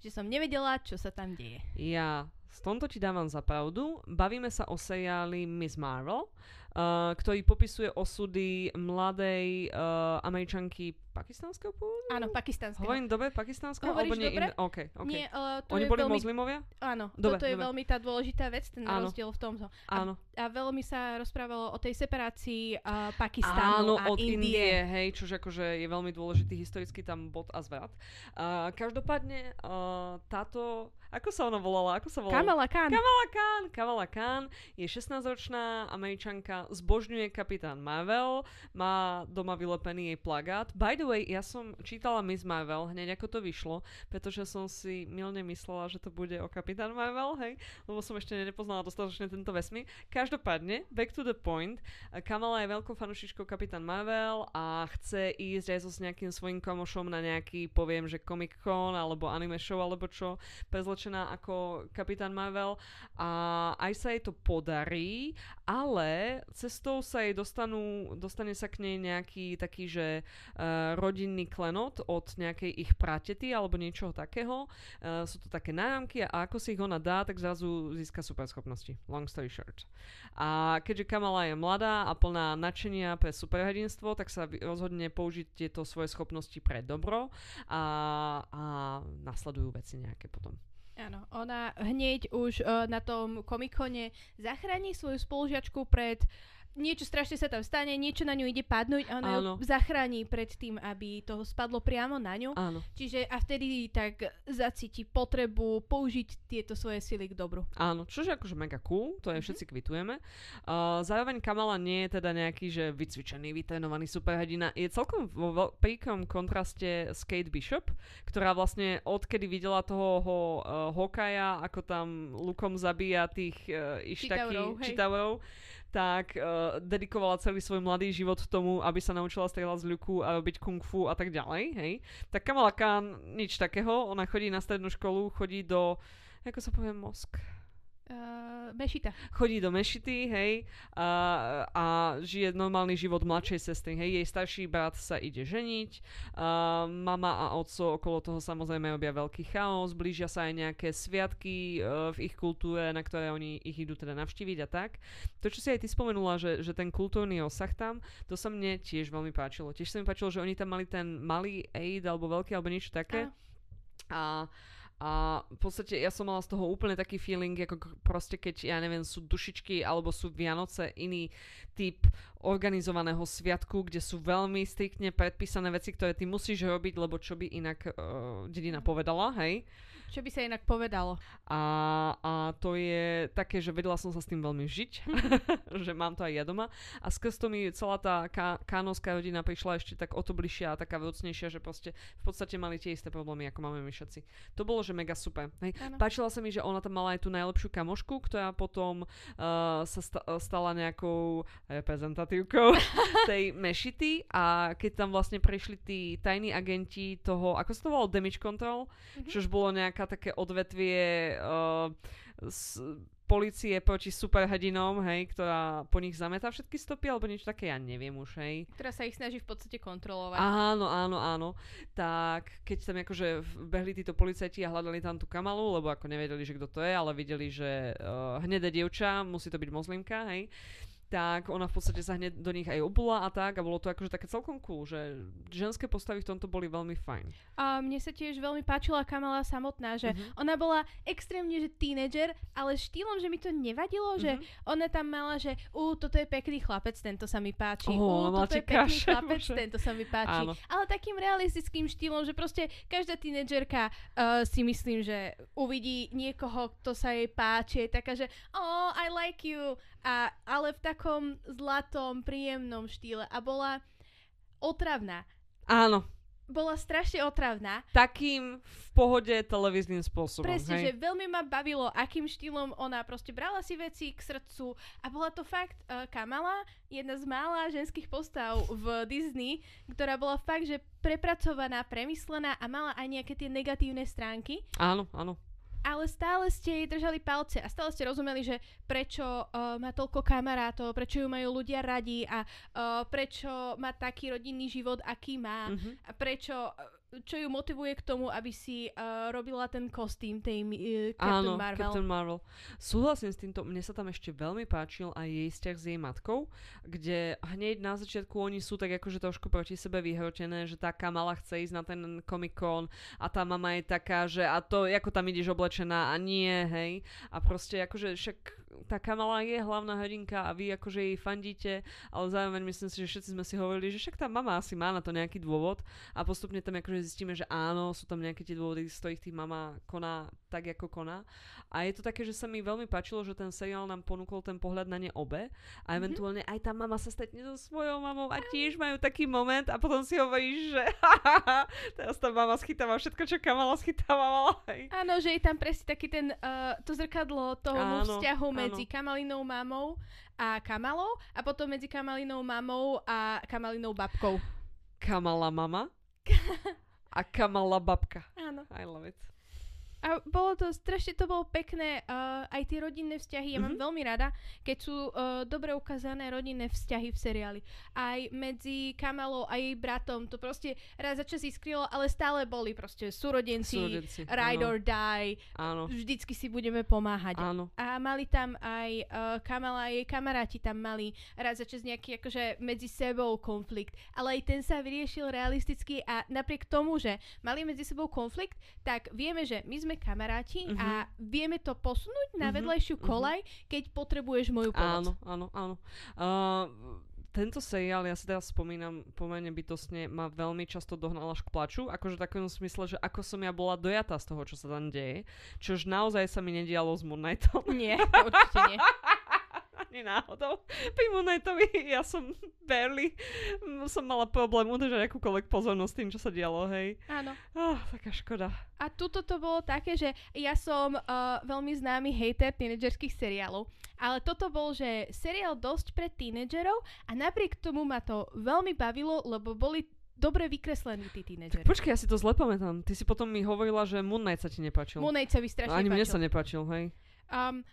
že som nevedela, čo sa tam deje. Ja v tomto ti dávam za pravdu. Bavíme sa o seriáli Miss Marvel, uh, ktorý popisuje osudy mladej uh, američanky pakistanského pôvodu? Áno, pakistanského. Hovorím dobre pakistanského? Hovoríš alebo nie dobre? In... OK, OK. Nie, uh, to Oni je boli veľmi... moslimovia? Áno, Dobre, toto je dobre. veľmi tá dôležitá vec, ten Áno. rozdiel v tomto. Áno. A veľmi sa rozprávalo o tej separácii uh, Pakistánu Áno, a od Indie. Indie, hej, čože akože je veľmi dôležitý historicky tam bod a zvrat. Uh, každopádne uh, táto, ako sa ona volala? Ako sa volala? Kamala Khan. Kamala Khan. Kamala Khan je 16-ročná američanka, zbožňuje kapitán Marvel, má doma vylepený jej plagát. By the way, ja som čítala Miss Marvel hneď ako to vyšlo, pretože som si milne myslela, že to bude o kapitán Marvel, hej, lebo som ešte nepoznala dostatočne tento vesmír. Každopádne, back to the point, Kamala je veľkou fanušičkou kapitán Marvel a chce ísť aj so s nejakým svojím kamošom na nejaký, poviem, že Comic Con alebo anime show alebo čo, prezlečená ako kapitán Marvel a aj sa jej to podarí, ale cestou sa jej dostanú, dostane sa k nej nejaký taký, že uh, rodinný klenot od nejakej ich pratety alebo niečoho takého. Uh, sú to také náramky a ako si ich ona dá, tak zrazu získa superschopnosti. Long story short. A keďže Kamala je mladá a plná nadšenia pre superhrdinstvo, tak sa rozhodne použiť tieto svoje schopnosti pre dobro a, a nasledujú veci nejaké potom. Áno, ona hneď už uh, na tom komikone zachráni svoju spolužiačku pred niečo strašne sa tam stane, niečo na ňu ide padnúť a ona Áno. ju zachráni pred tým, aby to spadlo priamo na ňu. Áno. Čiže a vtedy tak zacíti potrebu použiť tieto svoje sily k dobru. Áno, čože akože mega cool, to je Mhm. všetci kvitujeme. Uh, zároveň Kamala nie je teda nejaký, že vycvičený, vytrénovaný superhrdina. Je celkom vo príkom kontraste s Kate Bishop, ktorá vlastne odkedy videla toho ho, uh, Hokaja, ako tam lukom zabíja tých uh, ištaky, Chitaurov, hej. čitaurov, tak uh, dedikovala celý svoj mladý život tomu, aby sa naučila strieľať z ľuku a robiť kung fu a tak ďalej, hej. Tak Kamala Khan nič takého, ona chodí na strednú školu, chodí do, ako sa povie, mosk? Uh, Mešita. chodí do mešity, hej, a, a žije normálny život mladšej sestry, hej, jej starší brat sa ide ženiť, a mama a otco okolo toho samozrejme robia veľký chaos, blížia sa aj nejaké sviatky uh, v ich kultúre, na ktoré oni ich idú teda navštíviť a tak. To, čo si aj ty spomenula, že, že ten kultúrny osah tam, to sa mne tiež veľmi páčilo. Tiež sa mi páčilo, že oni tam mali ten malý aid alebo veľký alebo niečo také. Áno. A, a v podstate ja som mala z toho úplne taký feeling, ako proste keď, ja neviem, sú dušičky alebo sú Vianoce iný typ organizovaného sviatku, kde sú veľmi striktne predpísané veci, ktoré ty musíš robiť, lebo čo by inak uh, dedina povedala, hej? Čo by sa inak povedalo. A, a to je také, že vedela som sa s tým veľmi žiť, že mám to aj ja doma. A skrz to mi celá tá ká, kánovská rodina prišla ešte tak o to bližšia a taká vecnejšia, že proste v podstate mali tie isté problémy, ako máme my všetci. To bolo, že mega super. Hej. Páčila sa mi, že ona tam mala aj tú najlepšiu kamošku, ktorá potom uh, sa sta- stala nejakou reprezentatívkou tej mešity a keď tam vlastne prešli tí tajní agenti toho, ako sa to volalo, damage control, mm-hmm. čož bolo nejaká také odvetvie uh, s, policie proti superhrdinom, hej, ktorá po nich zametá všetky stopy, alebo niečo také, ja neviem už, hej. Ktorá sa ich snaží v podstate kontrolovať. Áno, áno, áno. Tak keď tam akože behli títo policajti a hľadali tam tú kamalu, lebo ako nevedeli, že kto to je, ale videli, že uh, hnedé dievča, musí to byť mozlimka, hej tak ona v podstate sa hneď do nich aj obula a tak a bolo to akože také celkom cool, že ženské postavy v tomto boli veľmi fajn. A mne sa tiež veľmi páčila Kamala samotná, že mm-hmm. ona bola extrémne, že tínedžer, ale štýlom, že mi to nevadilo, mm-hmm. že mhm. ona tam mala, že u, toto je pekný chlapec, tento sa mi páči, oh, u, toto je pekný kaše, chlapec, bože. tento sa mi páči. Áno. Ale takým realistickým štýlom, že proste každá tínedžerka uh, si myslím, že uvidí niekoho, kto sa jej páči, je taká, že oh, I like you, a, ale v takom zlatom, príjemnom štýle a bola otravná. Áno. Bola strašne otravná. Takým v pohode televíznym spôsobom. Presne, hej? že veľmi ma bavilo, akým štýlom ona proste brala si veci k srdcu a bola to fakt uh, Kamala, jedna z mála ženských postav v Disney, ktorá bola fakt, že prepracovaná, premyslená a mala aj nejaké tie negatívne stránky. Áno, áno ale stále ste jej držali palce a stále ste rozumeli, že prečo uh, má toľko kamarátov, prečo ju majú ľudia radi a uh, prečo má taký rodinný život, aký má mm-hmm. a prečo uh, čo ju motivuje k tomu, aby si uh, robila ten kostým tej uh, Captain Áno, Marvel. Captain Marvel. Súhlasím s týmto, mne sa tam ešte veľmi páčil aj jej vzťah s jej matkou, kde hneď na začiatku oni sú tak akože trošku proti sebe vyhrotené, že tá Kamala chce ísť na ten Comic Con a tá mama je taká, že a to, ako tam ideš oblečená a nie, hej. A proste akože však tá Kamala je hlavná hrdinka a vy akože jej fandíte, ale zároveň myslím si, že všetci sme si hovorili, že však tá mama asi má na to nejaký dôvod a postupne tam akože zistíme, že áno, sú tam nejaké tie dôvody, z ktorých tých mama koná tak, ako koná. A je to také, že sa mi veľmi páčilo, že ten seriál nám ponúkol ten pohľad na ne obe a mhm. eventuálne aj tá mama sa stretne so svojou mamou a tiež majú taký moment a potom si hovoríš, že teraz tá mama schytáva všetko, čo Kamala schytávala. Áno, že je tam presne taký ten, uh, to zrkadlo toho áno, vzťahu áno. medzi Kamalinou mamou a Kamalou a potom medzi Kamalinou mamou a Kamalinou babkou. Kamala mama a Kamala babka. Áno. I love it. A bolo to, strašne to bolo pekné, uh, aj tie rodinné vzťahy, ja mm-hmm. mám mhm. veľmi rada, keď sú uh, dobre ukázané rodinné vzťahy v seriáli. Aj medzi Kamalou a jej bratom, to proste raz za čas iskrylo, ale stále boli proste súrodenci, súrodenci ride áno. or die, áno. vždycky si budeme pomáhať. Áno. A mali tam aj uh, Kamala a jej kamaráti tam mali raz za čas nejaký akože medzi sebou konflikt, ale aj ten sa vyriešil realisticky a napriek tomu, že mali medzi sebou konflikt, tak vieme, že my sme sme kamaráti uh-huh. a mhm. vieme to posunúť na uh-huh. vedľajšiu mhm. kolaj, uh-huh. keď potrebuješ moju pomoc. Áno, áno, áno. Uh, tento seriál, ja si teraz spomínam pomerne bytostne, ma veľmi často dohnal až k plaču, akože v takom smysle, že ako som ja bola dojatá z toho, čo sa tam deje, čož naozaj sa mi nedialo s Moon Knightom. Nie, určite nie. ani náhodou. Pri Moonlightovi ja som barely, som mala problém udržať akúkoľvek pozornosť tým, čo sa dialo, hej. Áno. Oh, taká škoda. A tuto to bolo také, že ja som uh, veľmi známy hater tínedžerských seriálov, ale toto bol, že seriál dosť pre tínedžerov a napriek tomu ma to veľmi bavilo, lebo boli dobre vykreslení tí tínedžeri. Počkaj, ja si to zle pamätám. Ty si potom mi hovorila, že Moon Knight sa ti nepáčil. Moon Knight sa mi strašne Ani páčil. mne sa nepáčil, hej. Um,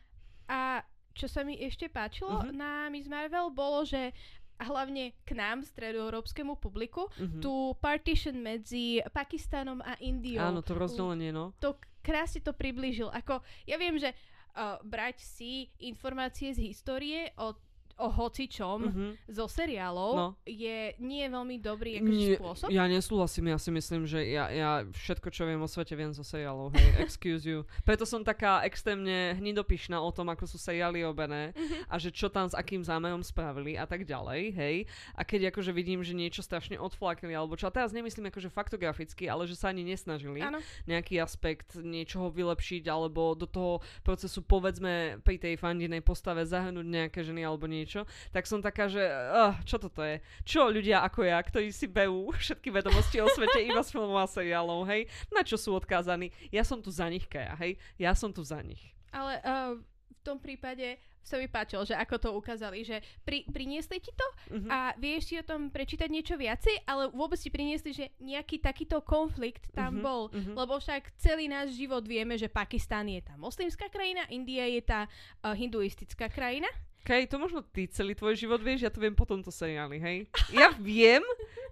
čo sa mi ešte páčilo uh-huh. na Miss Marvel, bolo, že hlavne k nám, stredoeurópskemu publiku, uh-huh. tú partition medzi Pakistanom a Indiou. Áno, to rozdelenie, no. To krásne to priblížil. Ako, ja viem, že uh, brať si informácie z histórie o o hocičom Mhm. zo seriálov No. je nie veľmi dobrý akože Nie, spôsob. Ja nesúhlasím, ja si myslím, že ja, ja všetko, čo viem o svete, viem zo seriálov, hej, excuse you. Preto som taká extrémne hnidopíšna o tom, ako sú seriály robené Mhm. a že čo tam s akým zámerom spravili a tak ďalej, hej. A keď akože vidím, že niečo strašne odflakili, alebo čo, a teraz nemyslím akože faktograficky, ale že sa ani nesnažili Áno. nejaký aspekt niečoho vylepšiť, alebo do toho procesu povedzme pri tej fandinej postave zahrnúť nejaké ženy alebo niečo, tak som taká, že uh, čo toto je? Čo ľudia ako ja, ktorí si berú všetky vedomosti o svete iba z filmov a seriálov, hej? Na čo sú odkázaní? Ja som tu za nich, Kaja, hej? Ja som tu za nich. Ale uh, v tom prípade sa mi páčilo, že ako to ukázali, že pri, priniesli ti to Mhm. a vieš si o tom prečítať niečo viacej, ale vôbec si priniesli, že nejaký takýto konflikt tam Mhm, bol. mhm. Lebo však celý náš život vieme, že Pakistán je tá moslimská krajina, India je tá uh, hinduistická krajina. Kaj, to možno ty celý tvoj život vieš, ja to viem po tomto seriáli, hej? Ja viem,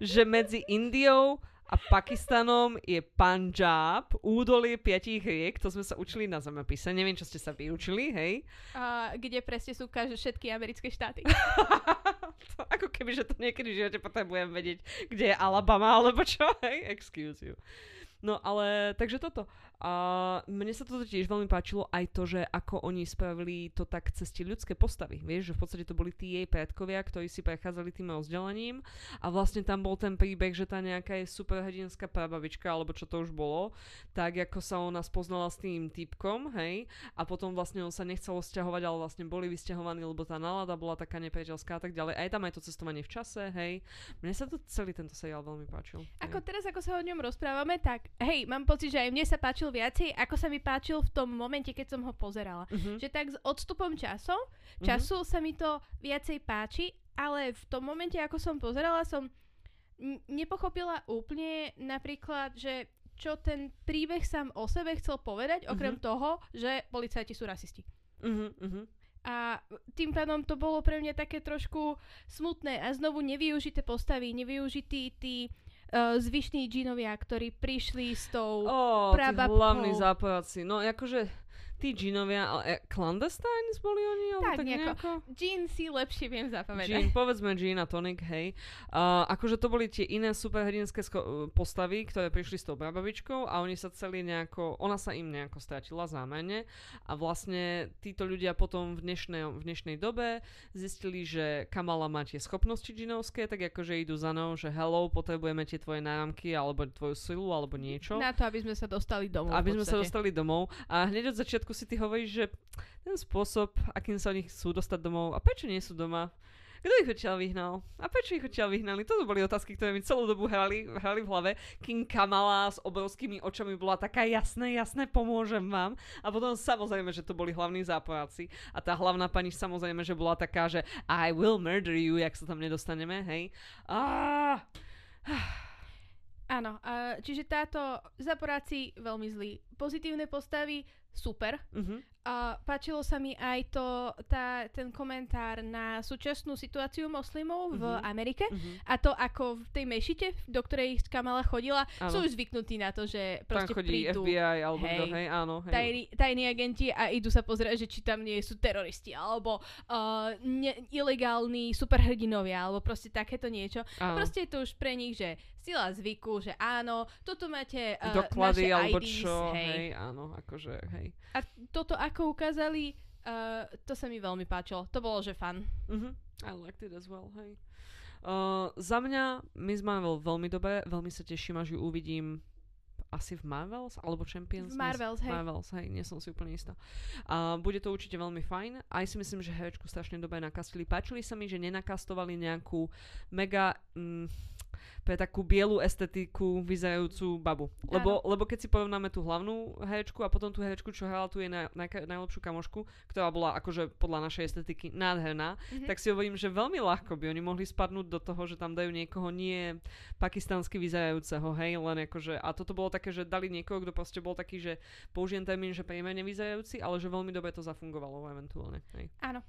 že medzi Indiou a Pakistanom je Punjab, údolie piatich riek, to sme sa učili na zemepise, neviem, čo ste sa vyučili, hej? Uh, kde presne sú každé všetky americké štáty. to, ako keby, že to niekedy v živote potrebujem vedieť, kde je Alabama, alebo čo, hej? Excuse you. No ale, takže toto. A mne sa toto tiež veľmi páčilo aj to, že ako oni spravili to tak cez tie ľudské postavy. Vieš, že v podstate to boli tí jej predkovia, ktorí si prechádzali tým rozdelením a vlastne tam bol ten príbeh, že tá nejaká je superhrdinská prababička, alebo čo to už bolo, tak ako sa ona spoznala s tým typkom, hej, a potom vlastne on sa nechcel sťahovať, ale vlastne boli vysťahovaní, lebo tá nálada bola taká nepriateľská a tak ďalej. A je tam aj to cestovanie v čase, hej. Mne sa to celý tento seriál veľmi páčil. Ako hej. teraz, ako sa o ňom rozprávame, tak hej, mám pocit, že aj mne sa páčil viacej, ako sa mi páčil v tom momente, keď som ho pozerala. Mhm. Že tak s odstupom času, času sa mi to viacej páči, ale v tom momente, ako som pozerala, som nepochopila úplne napríklad, že čo ten príbeh sám o sebe chcel povedať, okrem Mhm. toho, že policajti sú rasisti. Mhm, mhm. A tým pádom to bolo pre mňa také trošku smutné a znovu nevyužité postavy, nevyužití tí uh, zvyšní džinovia, ktorí prišli s tou... Tí prababkou. hlavní záporáci. No akože tí džinovia, ale e, clandestines boli oni? Alebo Tak tak, nejako. nejako? Jean si lepšie viem zapamätať. Jean, povedzme Jean a Tonic, hej. Uh, akože to boli tie iné superhrdinské sko- postavy, ktoré prišli s tou brababičkou a oni sa celý nejako, ona sa im nejako stratila zámerne a vlastne títo ľudia potom v dnešnej, v dnešnej dobe zistili, že Kamala má tie schopnosti džinovské, tak akože idú za nou, že hello, potrebujeme tie tvoje náramky alebo tvoju silu alebo niečo. Na to, aby sme sa dostali domov. Aby sme sa dostali domov. A hneď od začiatku si ty hovoríš, že ten spôsob, akým sa oni chcú dostať domov a prečo nie sú doma? Kto ich odtiaľ vyhnal? A prečo ich odtiaľ vyhnali? Toto boli otázky, ktoré mi celú dobu hrali, hrali v hlave. King Kamala s obrovskými očami bola taká jasné, jasné, pomôžem vám. A potom samozrejme, že to boli hlavní záporáci. A tá hlavná pani samozrejme, že bola taká, že I will murder you, jak sa tam nedostaneme, hej. Áno, čiže táto zaporáci veľmi zlý. Pozitívne postavy, super. uh-huh. A páčilo sa mi aj to, tá, ten komentár na súčasnú situáciu moslimov v Mhm. Amerike. Uh-huh. A to ako v tej mešite, do ktorej Kamala chodila, Áno. sú už zvyknutí na to, že Tam proste chodí prídu FBI alebo hej, kto, hej, áno. Hej. tajní, tajní agenti a idú sa pozrieť, že či tam nie sú teroristi alebo uh, ne, ilegálni superhrdinovia alebo proste takéto niečo. áno. Proste je to už pre nich, že sila zvyku, že áno, toto máte uh, doklady naše alebo IDs, čo, hej. hej. áno, akože, hej. A toto ako ukázali, uh, to sa mi veľmi páčilo. To bolo, že fan. Mhm. I liked it as well, hej. Uh, za mňa Miss Marvel veľmi dobre, veľmi sa teším, až ju uvidím asi v Marvels, alebo Champions. V Marvels, hej. Marvels, hej, nie som si úplne istá. A bude to určite veľmi fajn. Aj si myslím, že herečku strašne dobre nakastili. Páčili sa mi, že nenakastovali nejakú mega... Mm, pre takú bielu estetiku vyzerajúcu babu. Lebo, lebo keď si porovnáme tú hlavnú herečku a potom tú herečku, čo hrala tu je naj, naj, najlepšiu kamošku, ktorá bola akože podľa našej estetiky nádherná, Mhm. tak si hovorím, že veľmi ľahko by oni mohli spadnúť do toho, že tam dajú niekoho nie pakistansky vyzerajúceho, hej, len akože, a toto bolo také, že dali niekoho, kto proste bol taký, že použijem termín, že priemerne vyzerajúci, ale že veľmi dobre to zafungovalo eventuálne, hej. Áno.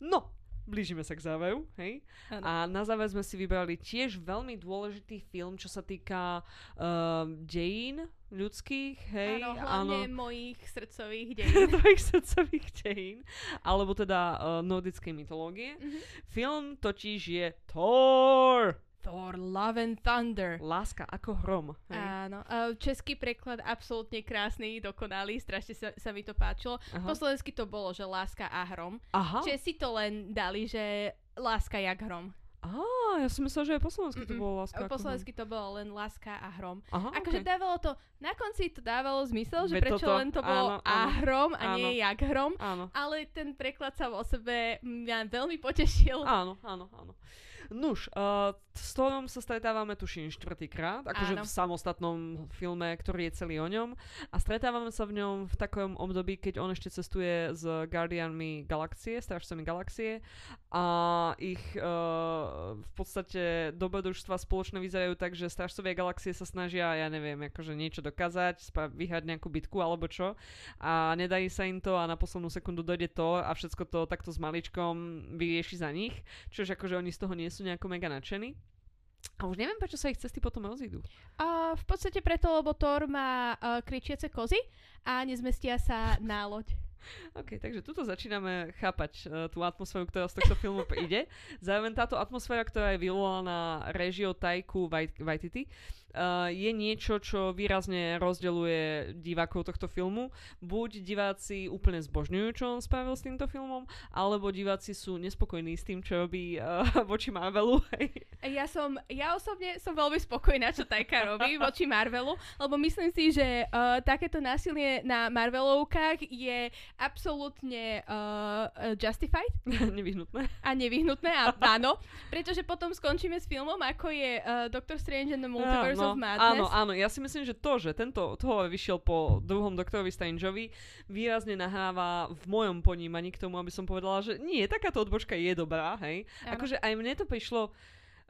No, blížime sa k záveru, hej? Áno. A na záver sme si vybrali tiež veľmi dôležitý film, čo sa týka uh, dejín ľudských, hej? Áno, hlavne mojich srdcových dejín. tvojich srdcových dejín, alebo teda uh, nordickej mytológie. Mhm. Film totiž je Thor! Thor, Love and Thunder. Láska ako hrom. Hej? Áno, český preklad absolútne krásny, dokonalý, strašne sa, sa mi to páčilo. Aha. Po slovensky to bolo, že láska a hrom. Aha. Česi to len dali, že láska jak hrom. Á, ja som myslel, že aj po slovensky to bolo láska Po slovensky to bolo len láska a hrom. Aha, Akože okay. dávalo to, na konci to dávalo zmysel, že Veď prečo toto, len to bolo áno, a áno. hrom a nie jak hrom. Áno. Ale ten preklad sa o sebe mňa veľmi potešil. Áno, áno, áno. Nuž, uh, s Thorom sa stretávame tuším štvrtýkrát, akože Áno. v samostatnom filme, ktorý je celý o ňom. A stretávame sa v ňom v takom období, keď on ešte cestuje s Guardianmi Galaxie, Strážcami Galaxie a ich uh, v podstate dobrodružstva spoločne vyzerajú tak, že Strážcovia Galaxie sa snažia, ja neviem, akože niečo dokázať, spra- vyhrať nejakú bitku alebo čo a nedarí sa im to a na poslednú sekundu dojde to a všetko to takto s maličkom vyrieši za nich, čiže akože oni z toho nie sú nejako mega nadšení. A už neviem, prečo sa ich cesty potom rozídu. A v podstate preto, lebo Thor má uh, kričiace kozy a nezmestia sa na loď. OK, takže tuto začíname chápať uh, tú atmosféru, ktorá z tohto filmu ide. Zároveň táto atmosféra, ktorá je vyvolaná režiou Tajku Wait- Waititi, uh, je niečo, čo výrazne rozdeluje divákov tohto filmu. Buď diváci úplne zbožňujú, čo on spravil s týmto filmom, alebo diváci sú nespokojní s tým, čo robí uh, voči Marvelu. Ja som, ja osobne som veľmi spokojná, čo Tajka robí voči Marvelu, lebo myslím si, že uh, takéto násilie na Marvelovkách je absolútne uh, justified Nevyhnutné. a nevyhnutné, a áno, pretože potom skončíme s filmom, ako je uh, Doctor Strange and the Multiverse Áno, of Madness. Áno, áno, ja si myslím, že to, že tento toho vyšiel po druhom doktorovi Strangeovi, výrazne nahráva v mojom ponímaní k tomu, aby som povedala, že nie, takáto odbočka je dobrá, hej. Áno. Akože aj mne to prišlo,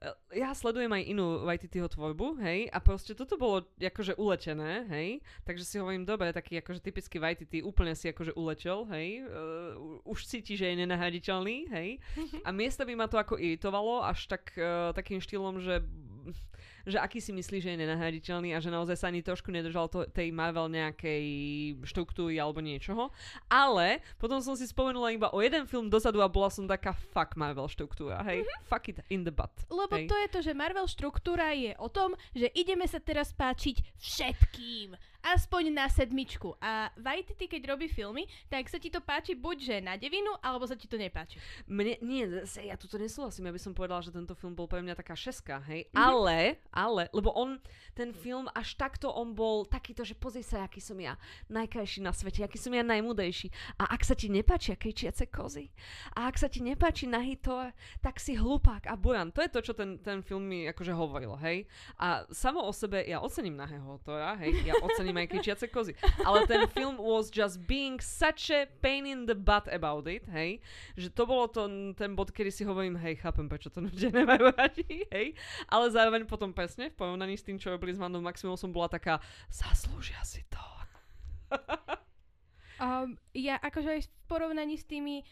e, ja sledujem aj inú Waititiho tvorbu, hej, a proste toto bolo akože uletené, hej, takže si hovorím, dobre, taký akože typický Waititi úplne si akože uletel, hej, uh, už cíti, že je nenahraditeľný, hej, a miesto by ma to ako iritovalo až tak, uh, takým štýlom, že že aký si myslí, že je nenahraditeľný a že naozaj sa ani trošku nedržal to, tej Marvel nejakej štruktúry alebo niečoho. Ale potom som si spomenula iba o jeden film dozadu a bola som taká fuck Marvel štruktúra, hej. Mm-hmm. Fuck it in the butt. Lebo hej. to je to, že Marvel štruktúra je o tom, že ideme sa teraz páčiť všetkým. Aspoň na sedmičku. A Waititi, keď robí filmy, tak sa ti to páči buď, že na devinu, alebo sa ti to nepáči. Mne, nie, zase ja tu nesúhlasím, ja by som povedala, že tento film bol pre mňa taká šeska, hej. Mhm. Ale, ale, lebo on, ten film, až takto on bol takýto, že pozri sa, aký som ja najkrajší na svete, aký som ja najmudejší. A ak sa ti nepáčia kričiace kozy, a ak sa ti nepáči nahý Thor, tak si hlupák a buran. To je to, čo ten, ten film mi akože hovoril, hej. A samo o sebe, ja ocením nahého Thora, hej, ja ocením aj kričiace kozy. Ale ten film was just being such a pain in the butt about it, hej. Že to bolo to, ten bod, kedy si hovorím, hej, chápem, prečo to ľudia nemajú radi, hej. Ale zároveň potom presne, v porovnaní s tým, čo robili s Mandou Maximum, som bola taká, zaslúžia si to. Um, ja akože aj v porovnaní s tými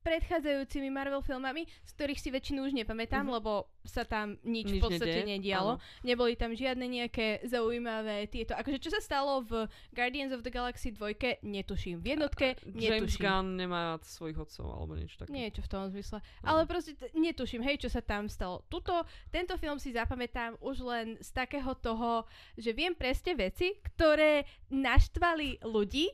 predchádzajúcimi Marvel filmami, z ktorých si väčšinu už nepamätám, Mhm. lebo sa tam nič, Nič v podstate nedeje, nedialo. áno. Neboli tam žiadne nejaké zaujímavé tieto. Akože čo sa stalo v Guardians of the Galaxy 2, netuším. V jednotke James netuším. Gunn nemá svojich otcov, alebo niečo také. Niečo v tom zmysle. No. Ale proste netuším, hej, čo sa tam stalo. Tuto, tento film si zapamätám už len z takého toho, že viem presne veci, ktoré naštvali ľudí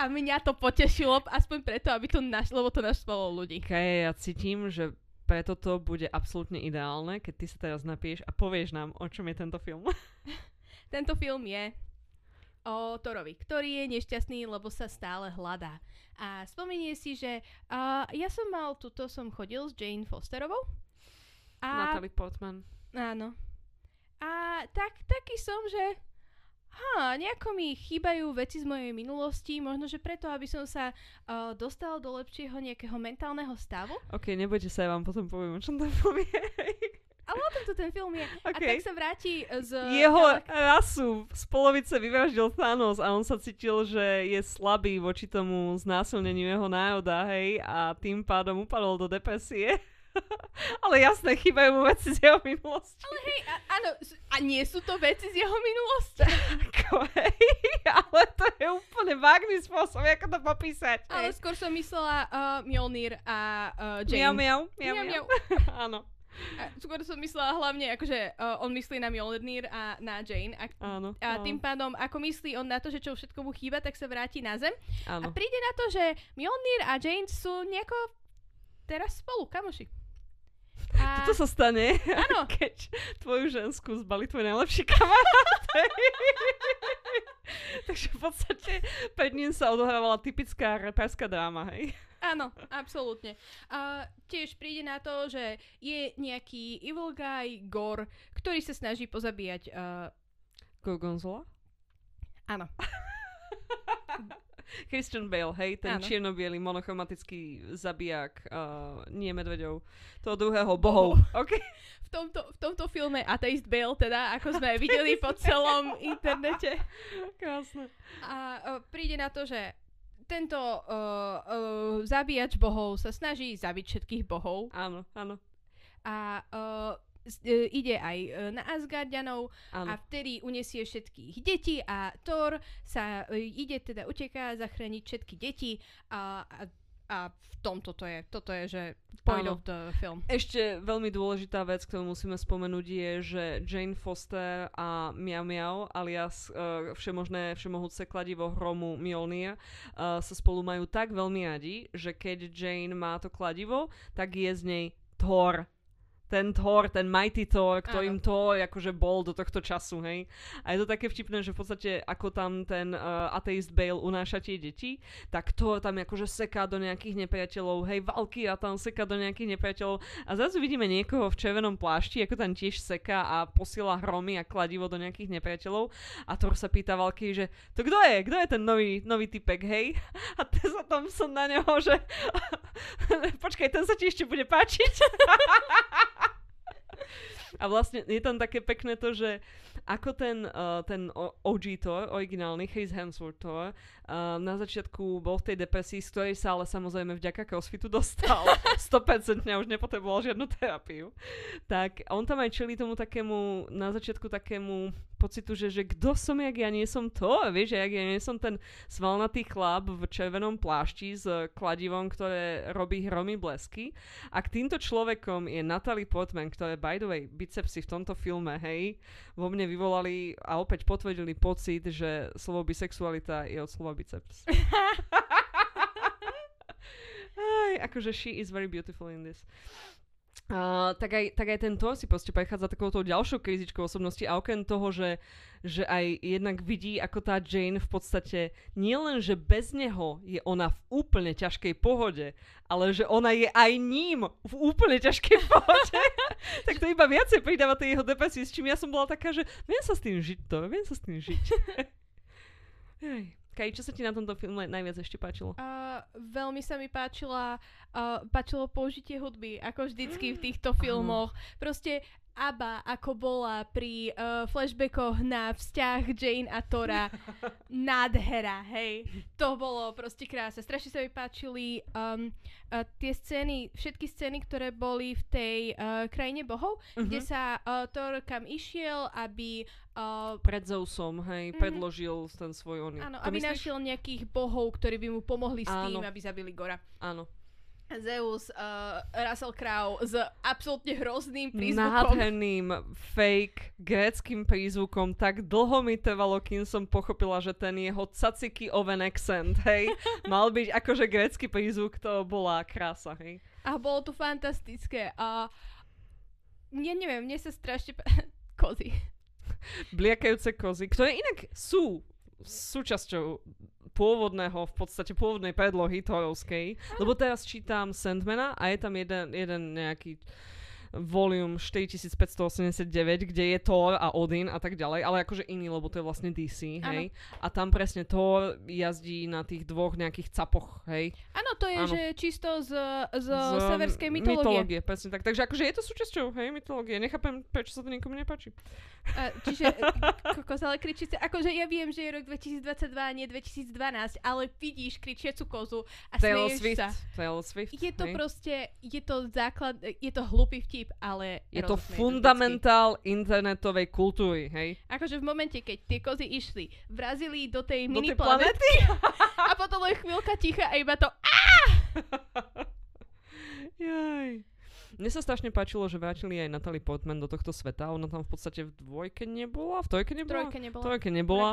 a mňa to potešilo, aspoň preto, aby to naš, lebo to naštvalo ľudí. Okay, ja cítim, že pre toto bude absolútne ideálne, keď ty sa teraz napiješ a povieš nám, o čom je tento film. Tento film je o Thorovi, ktorý je nešťastný, lebo sa stále hľadá. A spomenie si, že uh, ja som mal, tuto som chodil s Jane Fosterovou. A Natalie Portman. Áno. A tak, taký som, že ha, nejako mi chýbajú veci z mojej minulosti, možno, že preto, aby som sa uh, dostal do lepšieho nejakého mentálneho stavu. OK, nebojte sa, ja vám potom poviem, o čom film je. ale o tomto ten film je. A OK. tak sa vráti z... Jeho galak- rasu z polovice vyvraždil Thanos a on sa cítil, že je slabý voči tomu znásilneniu jeho národa, hej, a tým pádom upadol do depresie. Ale jasné, chýbajú mu veci z jeho minulosti. Ale hej, a, áno, a nie sú to veci z jeho minulosti. Ako, hej, ale to je úplne vágný spôsob, ako to popísať. Ale hej. skôr som myslela uh, Mjolnir a uh, Jane. Miau, miau, miau, Miau, miau. Áno, A skôr som myslela hlavne, akože uh, on myslí na Mjolnir a na Jane. A, áno. a áno, tým pádom, ako myslí on na to, že čo všetko mu chýba, tak sa vráti na zem. A áno. príde na to, že Mjolnir a Jane sú nejako teraz spolu, kamoši. A, Toto sa stane, Áno. keď tvoju ženskú zbali tvoj najlepší kamarát. Takže v podstate pred ním sa odohrávala typická repárska dráma, hej. Áno, absolútne. A tiež príde na to, že je nejaký evil guy, Gore, ktorý sa snaží pozabíjať uh, Gorgonzola? Áno. Christian Bale, hej, ten Áno. čierno-biely monochromatický zabijak, uh, nie medveďov, toho druhého bohov. OK. V tomto, v tomto filme Atheist Bale, teda, ako sme videli po celom internete. Krásne. A uh, príde na to, že tento uh, uh, zabíjač bohov sa snaží zabiť všetkých bohov Áno, áno, a uh, ide aj e, na Asgardianov a áno. vtedy unesie všetkých detí a Thor sa e, ide teda uteká zachrániť všetky deti a, a, a v tomto to je, toto je, že point Áno. of the film. Ešte veľmi dôležitá vec, ktorú musíme spomenúť je, že Jane Foster a Miau Miau alias uh, všemožné, všemohúce kladivo hromu Mjolnir uh, sa spolu majú tak veľmi radi, že keď Jane má to kladivo, tak je z nej Thor. Ten Thor, ten Mighty Thor, ktorým Áno. Thor akože bol do tohto času, hej. A je to také vtipné, že v podstate ako tam ten uh, ateist Bale unáša tie deti, tak Thor tam akože seká do nejakých nepriateľov, hej, Valkyria tam seká do nejakých nepriateľov a zrazu vidíme niekoho v červenom plášti, ako tam tiež seká a posiela hromy a kladivo do nejakých nepriateľov a Thor sa pýta Valkyrie, že to kto je? Kto je ten nový, nový typek, hej? A ten sa tam som na neho, že počkaj, ten sa ti ešte bude páčiť. A vlastne je tam také pekné to, že ako ten, uh, ten OG Thor, originálny Chris Hemsworth Thor, uh, na začiatku bol v tej depresii, z ktorej sa ale samozrejme vďaka crossfitu dostal. 100% už nepotreboval žiadnu terapiu. Tak on tam aj čelí tomu takému, na začiatku takému pocitu, že, že kto som, jak ja nie som to, vieš, jak ja nie som ten svalnatý chlap v červenom plášti s kladivom, ktoré robí hromy blesky. A k týmto človekom je Natalie Portman, ktoré by the way, bicepsy v tomto filme, hej, vo mne vyvolali a opäť potvrdili pocit, že slovo bisexualita je od slova biceps. Aj, akože she is very beautiful in this. Uh, tak, aj, tak aj ten Thor si proste prechádza takouto ďalšou krízičkou osobnosti a okrem toho, že, že aj jednak vidí, ako tá Jane v podstate nielen, že bez neho je ona v úplne ťažkej pohode, ale že ona je aj ním v úplne ťažkej pohode, tak to iba viacej pridáva tej jeho depresii, s čím ja som bola taká, že viem sa s tým žiť to, viem sa s tým žiť. Kaj, čo sa ti na tomto filme najviac ešte páčilo? Uh, veľmi sa mi páčila, uh, páčilo použitie hudby, ako vždycky v týchto filmoch. Proste ABBA, ako bola pri uh, flashbackoch na vzťah Jane a Tora, nádhera, hej. To bolo proste krásne. Strašne sa mi páčili um, uh, tie scény, všetky scény, ktoré boli v tej uh, krajine bohov, kde Mhm. sa uh, Thor kam išiel, aby uh, Pred Zeusom, hej, Mhm. predložil ten svoj oný. Áno, To aby myslíš? našiel nejakých bohov, ktorí by mu pomohli s tým, Áno. aby zabili Gora. Áno. Zeus, uh, Russell Crowe s absolútne hrozným prízvukom. Nádherným fake gréckým prízvukom. Tak dlho mi trvalo, kým som pochopila, že ten jeho caciky oven accent, hej, mal byť akože grécky prízvuk, to bola krása, hej. A bolo to fantastické. A mne neviem, mne sa strašne... Kozy. Bliakajúce kozy, ktoré inak sú súčasťou pôvodného, v podstate pôvodnej predlohy Thorovskej, lebo teraz čítam Sandmana a je tam jeden, jeden nejaký Volume 4589, kde je Thor a Odin a tak ďalej, ale akože iný, lebo to je vlastne DC, hej. Ano. A tam presne Thor jazdí na tých dvoch nejakých capoch, hej. Áno, to je, ano. že čisto z, z, z severskej mytológie. mytológie. presne tak. Takže akože je to súčasťou, hej, mytológie. Nechápem, prečo sa to nikomu nepáči. Uh, čiže, kokos, ale kričíte, akože ja viem, že je rok 2022 a nie 2012, ale vidíš kričiacu kozu a Taylor Swift, sa. Taylor Swift, je to hej. proste, je to základ, je to hlupý vtip, ale... Je to fundamentál internetovej kultúry, hej? Akože v momente, keď tie kozy išli, vrazili do tej do mini tej planety a potom len chvíľka ticha a iba to Jaj. Mne sa strašne páčilo, že vrátili aj Natalie Portman do tohto sveta. Ona tam v podstate v dvojke nebola, v trojke nebola? Trojke nebola. Trojke nebola.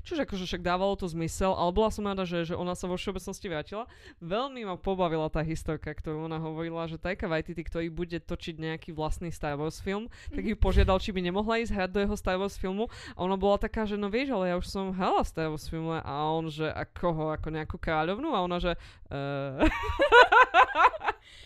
Čože akože však dávalo to zmysel, ale bola som rada, že, že ona sa vo všeobecnosti vrátila. Veľmi ma pobavila tá historka, ktorú ona hovorila, že Taika Waititi, ktorý bude točiť nejaký vlastný Star Wars film, tak ju požiadal, či by nemohla ísť hrať do jeho Star Wars filmu. A ona bola taká, že no vieš, ale ja už som hrala v Star Wars filme a on, že ako ho, ako nejakú kráľovnú a ona, že uh...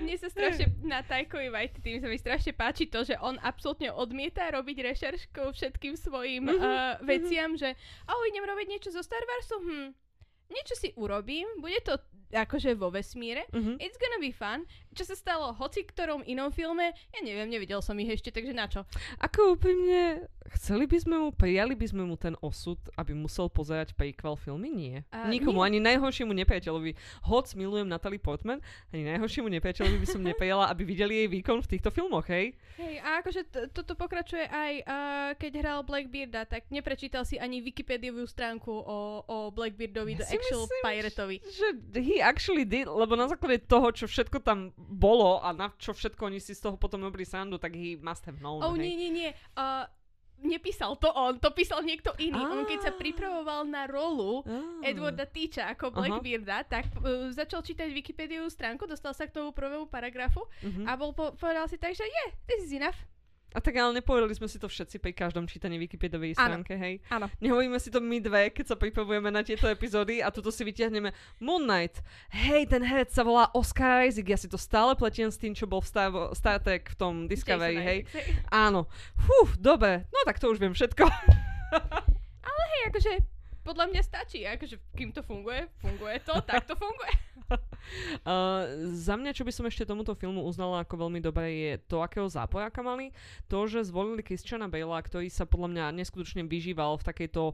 Mne sa strašne na Tajkovi Waititi sa mi strašne páči to, že on absolútne odmieta robiť rešeršku všetkým svojim mm-hmm. uh, veciam, že a idem robiť niečo zo Star Warsu, hm, niečo si urobím, bude to akože vo vesmíre, mm-hmm. it's gonna be fun. Čo sa stalo hoci ktorom inom filme, ja neviem, nevidel som ich ešte, takže na čo? Ako úprimne, chceli by sme mu, prijali by sme mu ten osud, aby musel pozerať prequel filmy? Nie. Uh, Nikomu, nie. ani najhoršiemu nepriateľovi. Hoc milujem Natalie Portman, ani najhoršiemu nepriateľovi by som neprijala, aby videli jej výkon v týchto filmoch, hej? Hej, a akože t- toto pokračuje aj uh, keď hral Blackbearda, tak neprečítal si ani Wikipédiovú stránku o, o Blackbeardovi, ja The Actual myslím, Piratovi. Že he actually did, lebo na základe toho, čo všetko tam bolo a na čo všetko oni si z toho potom robili sandu, tak he must have known. Oh, hej? nie, nie, nie. Uh, nepísal to on, to písal niekto iný. Ah. On keď sa pripravoval na rolu ah. Edwarda Teacha ako Blackbearda, tak uh, začal čítať Wikipédiu stránku, dostal sa k tomu prvému paragrafu uh-huh. a bol po- povedal si tak, že je, yeah, this is enough. A tak ale nepovedali sme si to všetci pri každom čítaní Wikipedovej stránke, hej? Áno. Nehovoríme si to my dve, keď sa pripravujeme na tieto epizódy a tuto si vyťahneme Moon Knight. Hej, ten herec sa volá Oscar Isaac, ja si to stále pletiem s tým, čo bol v Star, Star Trek v tom Discovery, Jason hej? Isaac? Áno. Fú, dobre, no tak to už viem všetko. ale hej, akože podľa mňa stačí, akože kým to funguje, funguje to, tak to funguje. Uh, za mňa, čo by som ešte tomuto filmu uznala ako veľmi dobré, je to, akého zápojaka mali. To, že zvolili Christiana Bale'a, ktorý sa podľa mňa neskutočne vyžíval v takejto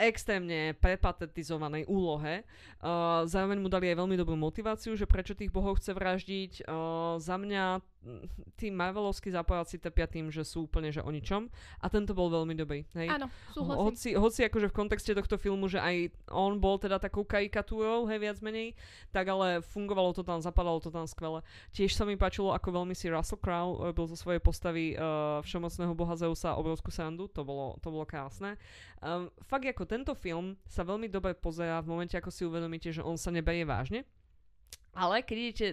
extrémne prepatetizovanej úlohe. Uh, zároveň mu dali aj veľmi dobrú motiváciu, že prečo tých bohov chce vraždiť. Uh, za mňa tí Marvelovskí zápojáci trpia tým, že sú úplne že o ničom a tento bol veľmi dobrý. Hej? Áno, súhlasím. Hoci, hoci akože v kontexte tohto filmu, že aj on bol teda takou karikatúrou, hej, viac menej, tak ale fungovalo to tam, zapadalo to tam skvele. Tiež sa mi páčilo, ako veľmi si Russell Crowe robil zo svojej postavy uh, všemocného boha Zeusa obrovskú sandu, to bolo, to bolo krásne. Um, fakt ako tento film sa veľmi dobre pozerá v momente, ako si uvedomíte, že on sa neberie vážne ale keď idete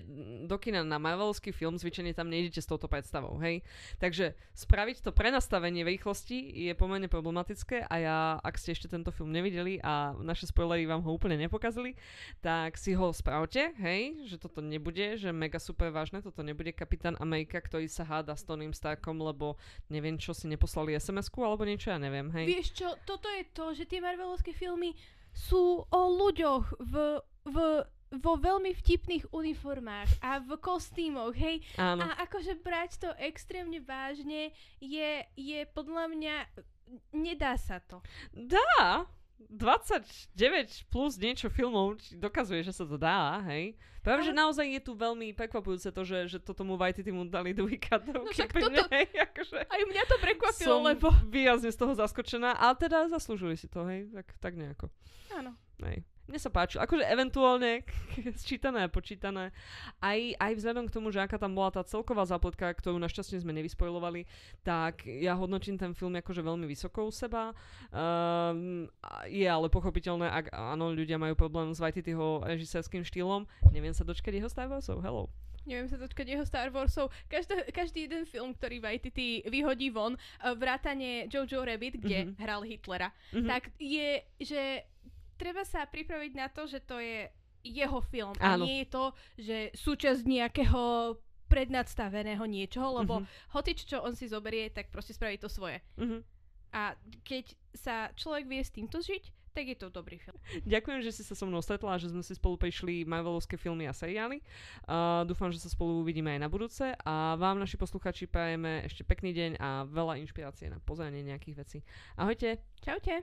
do kina na Marvelovský film, zvyčajne tam nejdete s touto predstavou, hej. Takže spraviť to prenastavenie rýchlosti je pomerne problematické a ja, ak ste ešte tento film nevideli a naše spoilery vám ho úplne nepokazili, tak si ho spravte, hej, že toto nebude, že mega super vážne, toto nebude Kapitán Amerika, ktorý sa háda s Toným Starkom, lebo neviem čo, si neposlali SMS-ku alebo niečo, ja neviem, hej. Vieš čo, toto je to, že tie Marvelovské filmy sú o ľuďoch v, v vo veľmi vtipných uniformách a v kostýmoch, hej. Áno. A akože brať to extrémne vážne je, je podľa mňa, nedá sa to. Dá. 29 plus niečo filmov dokazuje, že sa to dá, hej. Práve, Ale... že naozaj je tu veľmi prekvapujúce to, že, že to tomu Vajty mu dali do výkadovky. No však toto, hej, akože aj mňa to prekvapilo, som lebo... výrazne z toho zaskočená, ale teda zaslúžili si to, hej, tak, tak nejako. Áno. Hej. Mne sa páči. Akože eventuálne sčítané a počítané. Aj, aj vzhľadom k tomu, že aká tam bola tá celková zápletka, ktorú našťastne sme nevyspojovali, tak ja hodnotím ten film akože veľmi vysoko u seba. Um, je ale pochopiteľné, ak áno, ľudia majú problém s Waititiho režisérským štýlom. Neviem sa dočkať jeho Star Warsov. Hello. Neviem sa dočkať jeho Star Warsov. Každý, každý jeden film, ktorý Waititi vyhodí von, vrátane Jojo Rabbit, kde mm-hmm. hral Hitlera, mm-hmm. tak je, že treba sa pripraviť na to, že to je jeho film. Áno. A nie je to, že súčasť nejakého prednadstaveného niečoho, lebo Mhm. hoci čo on si zoberie, tak proste spraví to svoje. Mhm. A keď sa človek vie s týmto žiť, tak je to dobrý film. Ďakujem, že si sa so mnou stretla a že sme si spolu prišli Marvelovské filmy a seriály. Uh, dúfam, že sa spolu uvidíme aj na budúce a vám, naši posluchači, prajeme ešte pekný deň a veľa inšpirácie na pozeranie nejakých vecí. Ahojte! Čaute.